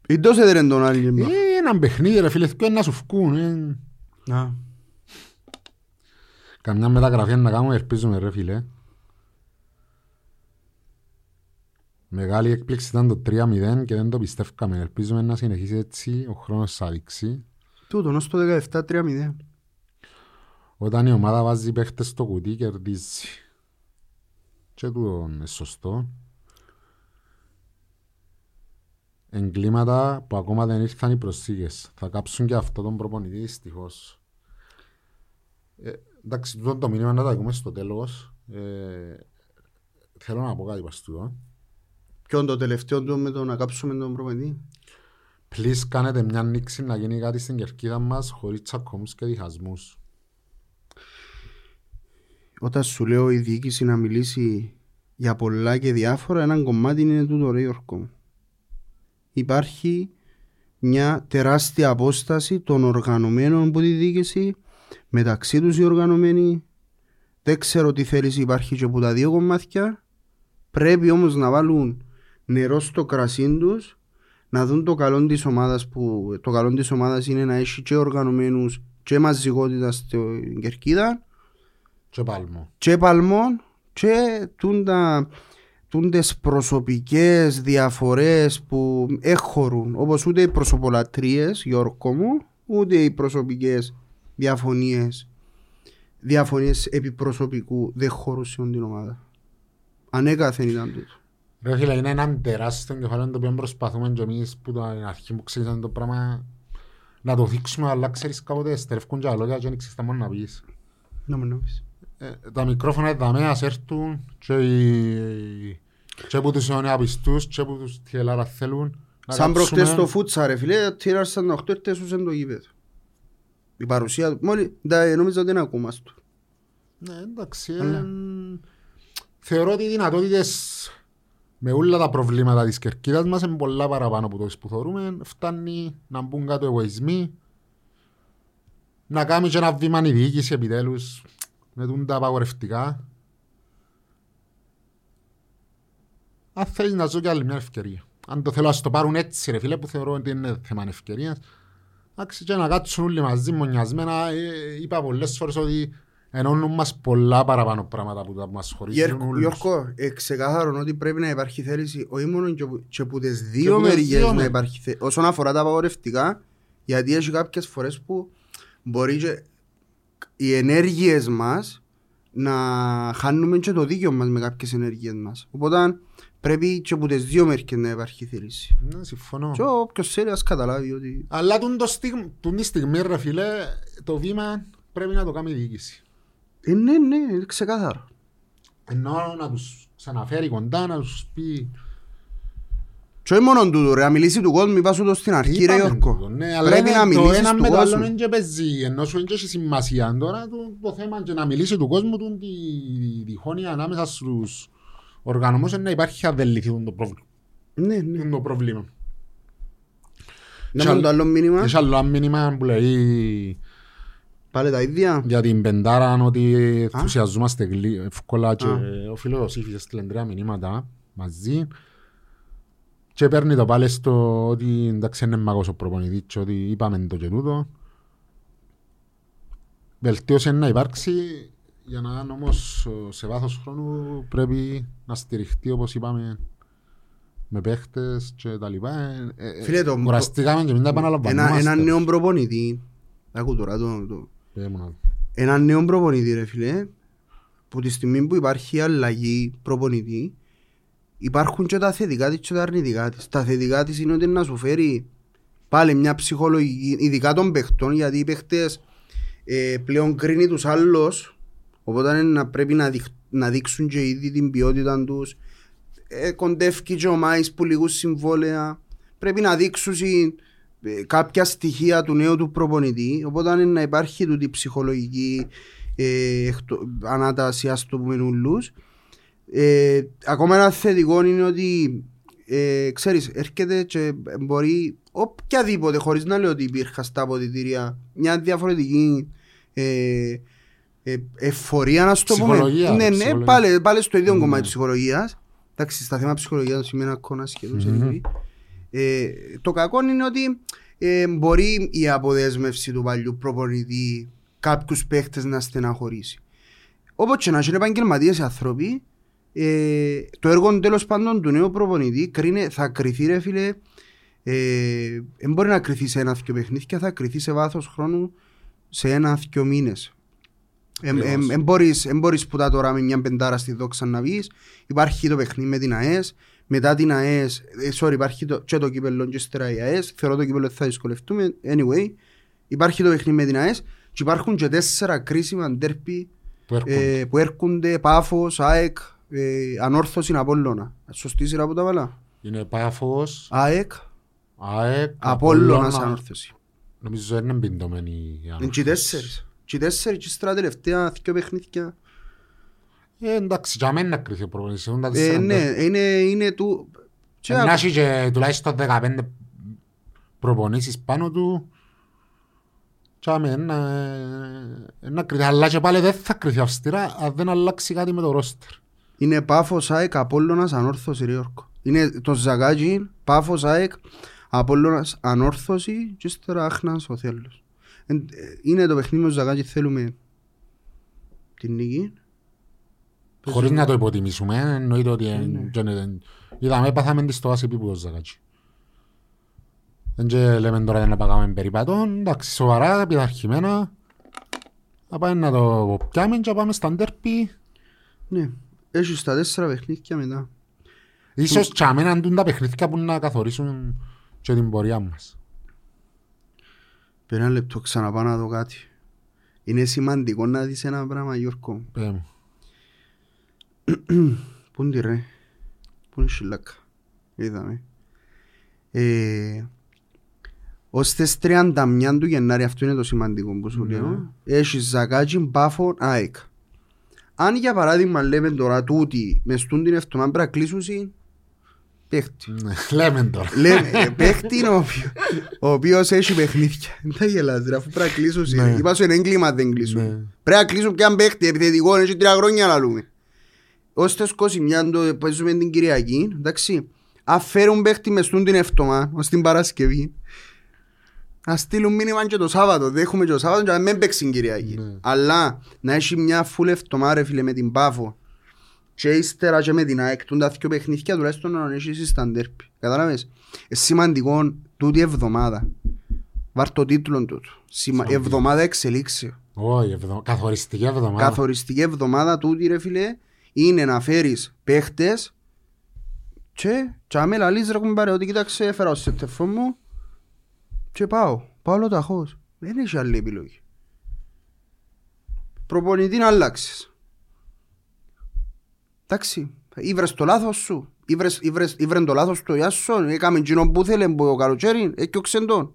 Ή τόσο έδερεν τον άλλη. Ε, έναν παιχνίδι ρε φίλε, και να σου φκούν. ε. Α. Καμιά μεταγραφή να κάνουμε, ελπίζουμε ρε φίλε. Μεγάλη έκπληξη ήταν το 3-0 και δεν το πιστεύκαμε. Ελπίζουμε να συνεχίσει έτσι, ο χρόνος θα δείξει. Τούτον ως το 17-3-0. Όταν η ομάδα βάζει παίχτες στο κουτί κερδίζει. Και τούτο είναι σωστό. Εγκλήματα που ακόμα δεν ήρθαν οι προσήγες. Θα κάψουν και αυτό τον προπονητή δυστυχώς. Ε, εντάξει, τούτο το μήνυμα να τα ακούμε στο τέλος. Ε, θέλω να πω κάτι πας τούτο. Ποιον το τελευταίο του με το να κάψουμε τον προπονητή; Please κάνετε μια νήξη να γίνει κάτι στην κερκίδα μας χωρίς τσακωμούς και διχασμούς. Όταν σου λέω η διοίκηση να μιλήσει για πολλά και διάφορα, ένα κομμάτι είναι τούτο ρε Γιώργο. μου. Υπάρχει μια τεράστια απόσταση των οργανωμένων από τη διοίκηση, μεταξύ τους οι οργανωμένοι. Δεν ξέρω τι θέληση υπάρχει και από τα δύο κομμάτια. Πρέπει όμως να βάλουν νερό στο κρασί τους, να δουν το καλό της ομάδας που το καλό της ομάδας είναι να έχει και οργανωμένους και μαζικότητα στην κερκίδα Και πάλμο. και παλμών και τούντα, τούντες προσωπικές διαφορές που έχωρουν όπως ούτε οι προσωπολατρίες Γιώργο μου ούτε οι προσωπικές διαφωνίες διαφωνίες επί προσωπικού δεν χωρούσαν την ομάδα ανέκαθεν ήταν τούτο Ρε φίλε, είναι έναν τεράστιο κεφάλαιο το οποίο προσπαθούμε και εμείς που το αρχή που ξεκίνησαμε το πράγμα να το δείξουμε, αλλά ξέρεις κάποτε στερεύκουν και τα λόγια και δεν ξέρεις τα μόνο να πεις. να μου νομίζεις Ε, τα μικρόφωνα εδώ ας έρθουν και, οι, και που τους είναι απιστούς και που τους τιελάρα θέλουν. να σαν κάτσουμε. προχτές στο φούτσα ρε φίλε τήρασαν τα 8 ήρθεσουσαν το γήπεδο η παρουσία του μόλι νομίζω ότι είναι ακόμα του Ναι, εντάξει. Αλλά- ε, θεωρώ ότι οι δυνατότητες με όλα τα προβλήματα της κερκίδας μας είναι πολλά παραπάνω από το που θεωρούμε. Φτάνει να μπουν κάτω εγωισμοί, να κάνει και ένα βήμα η διοίκηση επιτέλους με τούν τα απαγορευτικά. Αν θέλεις να ζω και άλλη μια ευκαιρία. Αν το θέλω να το πάρουν έτσι ρε φίλε που θεωρώ ότι είναι θέμα ευκαιρίας. Εντάξει και να κάτσουν όλοι μαζί μονιασμένα. Ε, είπα πολλές φορές ότι ενώνουν μας πολλά παραπάνω πράγματα που τα που μας χωρίζουν Γιώργο, όλους. Γιώργο, ε, ξεκάθαρο ότι πρέπει να υπάρχει θέληση όχι μόνο και, που- και που τις Και δύο που τις μεριές δύο, να ναι. υπάρχει θέληση. Όσον αφορά τα απαγορευτικά, γιατί έχει κάποιες φορές που μπορεί και οι ενέργειες μας να χάνουμε και το δίκαιο μας με κάποιες ενέργειες μας. Οπότε πρέπει και από τις δύο μερικές να υπάρχει θέληση. Ναι, συμφωνώ. Και όποιος θέλει ας καταλάβει ότι... Αλλά τούν το στιγμ, τούν τη στιγμή ρε φίλε το βήμα πρέπει να το κάνει η διοίκηση. Ε, ναι, ναι, είναι ξεκάθαρο. Ενώ να τους ξαναφέρει κοντά, να τους πει Και όχι μόνο τούτο ρε, να μιλήσει του κόσμου, είπα σου το στην αρχή ρε Είπαμε Γιώργο. τούτο, ναι, αλλά Πρέπει είναι να το μιλήσεις ένα του με το άλλο κόσμου. είναι και παίζει, ενώ σου είναι και έχει σημασία τώρα το, το θέμα και να μιλήσει του κόσμου του τη διχόνοια ανάμεσα στους οργανωμούς είναι να υπάρχει αν δεν λυθεί το πρόβλημα. Ναι, ναι. το πρόβλημα. Να πούμε το άλλο μήνυμα. Έχει άλλο ένα μήνυμα που λέει Πάλι τα ίδια. για την πεντάρα ότι ενθουσιαζόμαστε γλύ- εύκολα και Α. ο φίλος είχε στείλει τρία μηνύματα μαζί και παίρνει το πάλι στο ότι εντάξει είναι μαγός ο προπονητής και ότι είπαμε το και τούτο βελτίωση να υπάρξει για να είναι όμως ε, σε βάθος χρόνου πρέπει να στηριχτεί όπως είπαμε με παίχτες και τα λοιπά. Ε, ε, Φίλε, το- κουραστήκαμε και μην τα Ένα, επαναλαμβανόμαστε. ένα νέο προπονητή. Ακού τώρα το, το. Ε, μόνο. Ένα νέο προπονητή ρε φίλε. Που τη στιγμή που υπάρχει αλλαγή προπονητή υπάρχουν και τα θετικά της και τα αρνητικά της. Τα θετικά της είναι ότι να σου φέρει πάλι μια ψυχολογική, ειδικά των παιχτών, γιατί οι παίχτες ε, πλέον κρίνει τους άλλους, οπότε είναι να πρέπει να, δειχ- να δείξουν και ήδη την ποιότητα τους. Ε, κοντεύει και ο Μάης που λιγούς συμβόλαια. Πρέπει να δείξουν ε, κάποια στοιχεία του νέου του προπονητή, οπότε είναι να υπάρχει τούτη ψυχολογική ε, εκτο- ανάταση, ας το πούμε ούλους. Ε, ακόμα ένα θετικό είναι ότι ε, ξέρεις, έρχεται και μπορεί οποιαδήποτε, χωρίς να λέω ότι υπήρχα στα αποδητήρια, μια διαφορετική ε, ε, εφορία, να σου το πούμε. Ψυχολογία, Ναι, ναι, ψυχολογία. πάλι, πάλι στο ίδιο Ναι. κομμάτι της ψυχολογίας. Εντάξει, στα θέματα ψυχολογίας σημαίνει ακόμα σχεδόν σε λίγο. Ε, το κακό είναι ότι ε, μπορεί η αποδέσμευση του παλιού προπονητή κάποιους παίχτες να στεναχωρήσει. Όπως και να είναι επαγγελματίες άνθρωποι, ε, το έργο τέλος πάντων του νέου προπονητή κρίνε, θα κρυθεί, ρε φίλε, ε, δεν μπορεί να κρυθεί σε ένα-δυο παιχνίδια, θα κρυθεί σε βάθος χρόνου σε ένα-δυο μήνες. Δεν μπορείς που τα τώρα με μια πεντάρα στη δόξα να βγεις. Υπάρχει το παιχνίδι με την ΑΕΣ. Μετά την ΑΕΣ, ε, sorry, υπάρχει το, και το κύπελο και ύστερα η ΑΕΣ. Θεωρώ το κύπελο θα δυσκολευτούμε. Anyway, υπάρχει το παιχνίδι με την ΑΕΣ και υπάρχουν και τέσσερα κρίσιμα ντέρπι Που έρχονται. ε, που έρχονται Πάφος, ΑΕΚ, ε, Ανόρθωση, Απόλλωνα. Σωστή σειρά που τα βάλα. Είναι Πάφος, ΑΕΚ, ΑΕΚ, Απόλλωνας, Απόλλωνα. Ανόρθωση. Νομίζω είναι μπιντωμένη η Είναι και οι Ανόρθωση. τέσσερις. Και οι τέσσερις και ύστερα τελευταία δυο παιχνίδια. Ε, εντάξει, για μένα να κρυθεί ο προπονητής. είναι τα Ε, τέσσερα ναι, ντέρμπι. είναι, είναι του... και Ε, Να έχει και τουλάχιστον 15 προπονήσεις πάνω του. Και άμε, να, ε, να κρυθεί. Αλλά και πάλι δεν θα κρυθεί αυστηρά αν δεν αλλάξει κάτι με το ρόστερ. Είναι Πάφος, ΑΕΚ, Απόλλωνας, Ανόρθωση, ρε Γιώργο. Είναι το Ζαγάκι, Πάφος, ΑΕΚ, Απόλλωνας, Ανόρθωση και ύστερα Άχνας, ο Θέλος. Ε, ε, Είναι το παιχνίδι με το Ζαγάκι, θέλουμε την νίκη. Χωρίς να το υποτιμήσουμε, ε, εννοείται ότι ε, Ναι. και είναι- είδαμε, έπαθαμε τη στο άσυπη που το Ζακάτσι. Δεν και λέμε τώρα να πάγαμε περιπατών, εντάξει, σοβαρά, πειθαρχημένα. Να πάμε να το πιάμε και να πάμε στα ντέρπι. Ναι, έχει στα τέσσερα παιχνίδια μετά. Ίσως και αμένα ντουν τα παιχνίδια που να καθορίσουν και την πορεία μας. Πέρα ένα λεπτό ξαναπάω να δω κάτι. Είναι σημαντικό να δεις ένα πράγμα Γιώργο. Πέ μου. Πού είναι τη ρε; Πού είναι η σιλάκα. Είδαμε. Ε, ως τις 31 του Γενάρη, αυτό είναι το σημαντικό που σου Ναι. λέω, έχει Ζακάτσι, Μπάφο, ΑΕΚ. Αν για παράδειγμα λέμε τώρα τούτη μες τούν την εβδομάδα πρέπει να κλείσουν παίχτη. Ναι, Λέμε τώρα. Λέμε, ε, παίχτη είναι ο οποίο- ο οποίος έχει παιχνίδια. Δεν τα γελάς ρε, αφού πρέπει να κλείσουν. Ναι. Είπα σου είναι έγκλημα δεν κλείσουν. Ναι. Πρέπει να κλείσουν και αν παίχτη επιθετικό, έχει τρία χρόνια να λούμε. Ως τις 21 το παίζουμε την Κυριακή, εντάξει. Αν φέρουν παίχτη μες τούν την εβδομάδα, ως την Παρασκευή, να στείλουν μήνυμα και το Σάββατο. Δέχουμε και το Σάββατο και να μην παίξει την Κυριακή. Ναι. Αλλά να έχει μια φουλ εβδομάδα ρε φίλε με την Πάφο και ύστερα και με την ΑΕΚ τούν τα δυο παιχνίδια τουλάχιστον να έχεις στα ντέρπι. Κατάλαβες; Ε, σημαντικό τούτη εβδομάδα. Βάρ το τίτλο του. Σημα... Σαν Εβδομάδα εξελίξεω. Όχι, εβδο- καθοριστική εβδομάδα. Καθοριστική εβδομάδα τούτη ρε φίλε είναι να φέρεις παίχτες και και άμε λαλείς ρε κουμπάρε ότι κοίταξε έφερα ο σετεφό μου και πάω. Πάω όλο ταχώς. Δεν έχει άλλη επιλογή. Προπονητή να αλλάξεις. Εντάξει. Ήβρες το λάθος σου. Ήβρες, ήβρες, ήβρεν το λάθος του Ιάσον. Έκαμε εκείνο που θέλει που ο καλοκαίρι. Έκιοξεν τον.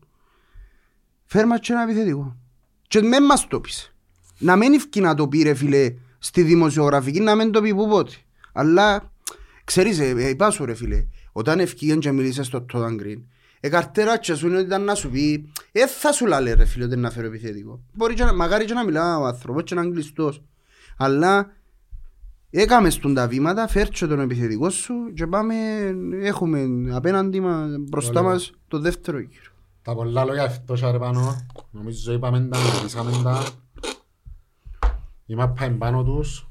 Φέρ μας και ένα επιθετικό. Και με μας το πεις. Να μην ευκεί να το πει ρε φίλε στη δημοσιογραφική να μην το πει που πότε. Αλλά ξέρεις ε, ε, είπα σου ρε φίλε όταν ευκήγαν και μίλησες στο Todan Green εκαρτέράτσα σου είναι ότι ήταν να σου πει ε θα σου λάλε ρε φίλε ότι να φέρω επιθετικό. Μπορεί και να, μακάρι και να μιλά ο άνθρωπος και να είναι κλειστός. Αλλά έκαμε στον τα βήματα, φέρτσε τον επιθετικό σου και πάμε, έχουμε απέναντι μας, μπροστά Ωραία. μας το δεύτερο γύρο. Τα πολλά λόγια αυτό ρε πάνω. Νομίζω είπαμε τα, μιλήσαμε τα. Η μάπα είναι πάνω τους.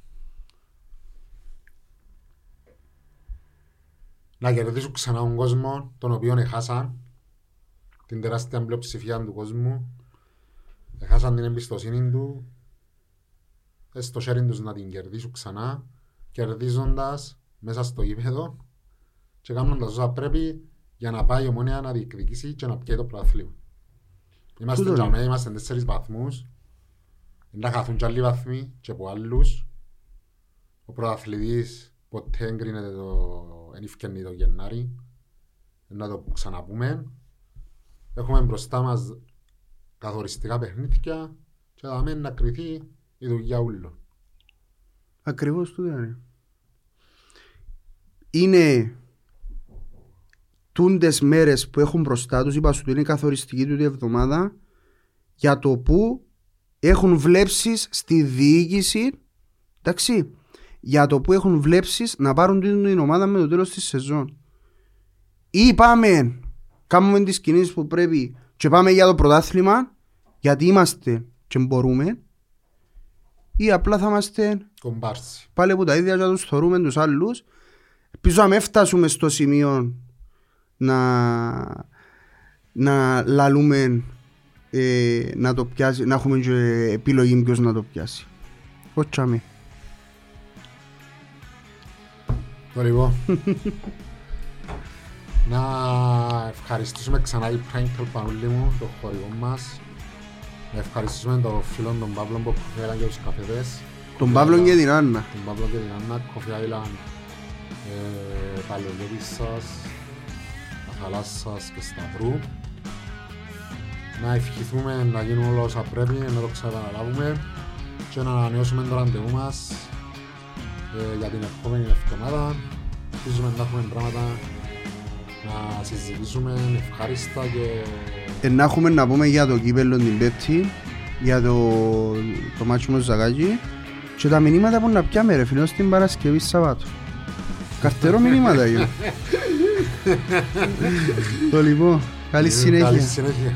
Να κερδίσουν ξανά τον κόσμο, τον οποίο έχασαν. Την τεράστια πλειοψηφία του κόσμου. Έχασαν την εμπιστοσύνη του. Ε, Στο χέρι τους να την κερδίσουν ξανά. Κερδίζοντας μέσα στο γήπεδο και κάνοντας όσα πρέπει για να πάει η ομόνια να διεκδικήσει και να πιέει το πρωτάθλημα. Είμαστε Τούτο τζαμέ, είμαστε τέσσερις βαθμούς. Να χαθούν και άλλοι βαθμοί και από άλλους. Ο πρωταθλητής ποτέ εγκρίνεται το εν ευκαινεί το Γενάρη. Να το ξαναπούμε. Έχουμε μπροστά μας καθοριστικά παιχνίδια και θα μένει να κρυθεί η δουλειά ούλων. Ακριβώς τούτο είναι. Είναι τούντες μέρες που έχουν μπροστά τους, είπα σου ότι είναι καθοριστική τούτη εβδομάδα, για το που έχουν βλέψεις στη διοίκηση, εντάξει, για το που έχουν βλέψεις να πάρουν την την ομάδα με το τέλος της σεζόν. Ή πάμε, κάνουμε τις κινήσεις που πρέπει και πάμε για το πρωτάθλημα γιατί είμαστε και μπορούμε ή απλά θα είμαστε Κομπάρση. πάλι από τα ίδια και θα τους θωρούμε τους άλλους. Ελπίζω να μην φτάσουμε στο σημείο να, να λαλούμε ε, να το πιάσει, να έχουμε και επιλογή ποιος να το πιάσει. Όχι τσάμε. Το λοιπόν. να ευχαριστήσουμε ξανά η Prankel Πανούλη μου, το χορηγό μας. Να ευχαριστήσουμε τον φίλο τον Παύλο που έφεραν και τους καφεδές. Τον Παύλο και την Άννα. Τον Παύλο και την Άννα, Coffee Island, ε, Παλαιολέτισσας, Αθαλάσσας και Σταυρού. Να ευχηθούμε να γίνουν όλα όσα πρέπει, να το ξαναλάβουμε και να ανανεώσουμε το ραντεβού μας ε, για την επόμενη εβδομάδα. Ελπίζουμε να έχουμε πράγματα να συζητήσουμε ευχάριστα και Ε, να έχουμε να πούμε για το κύπελλο την Πέπτη, για το, το μάτσο με το Ζαγάκι και τα μηνύματα που να πιάμε ρε φίλος στην Παρασκευή Σαββάτου. Καρτερό μηνύματα για. (laughs) το λοιπόν, καλή Ε, συνέχεια. Καλή συνέχεια.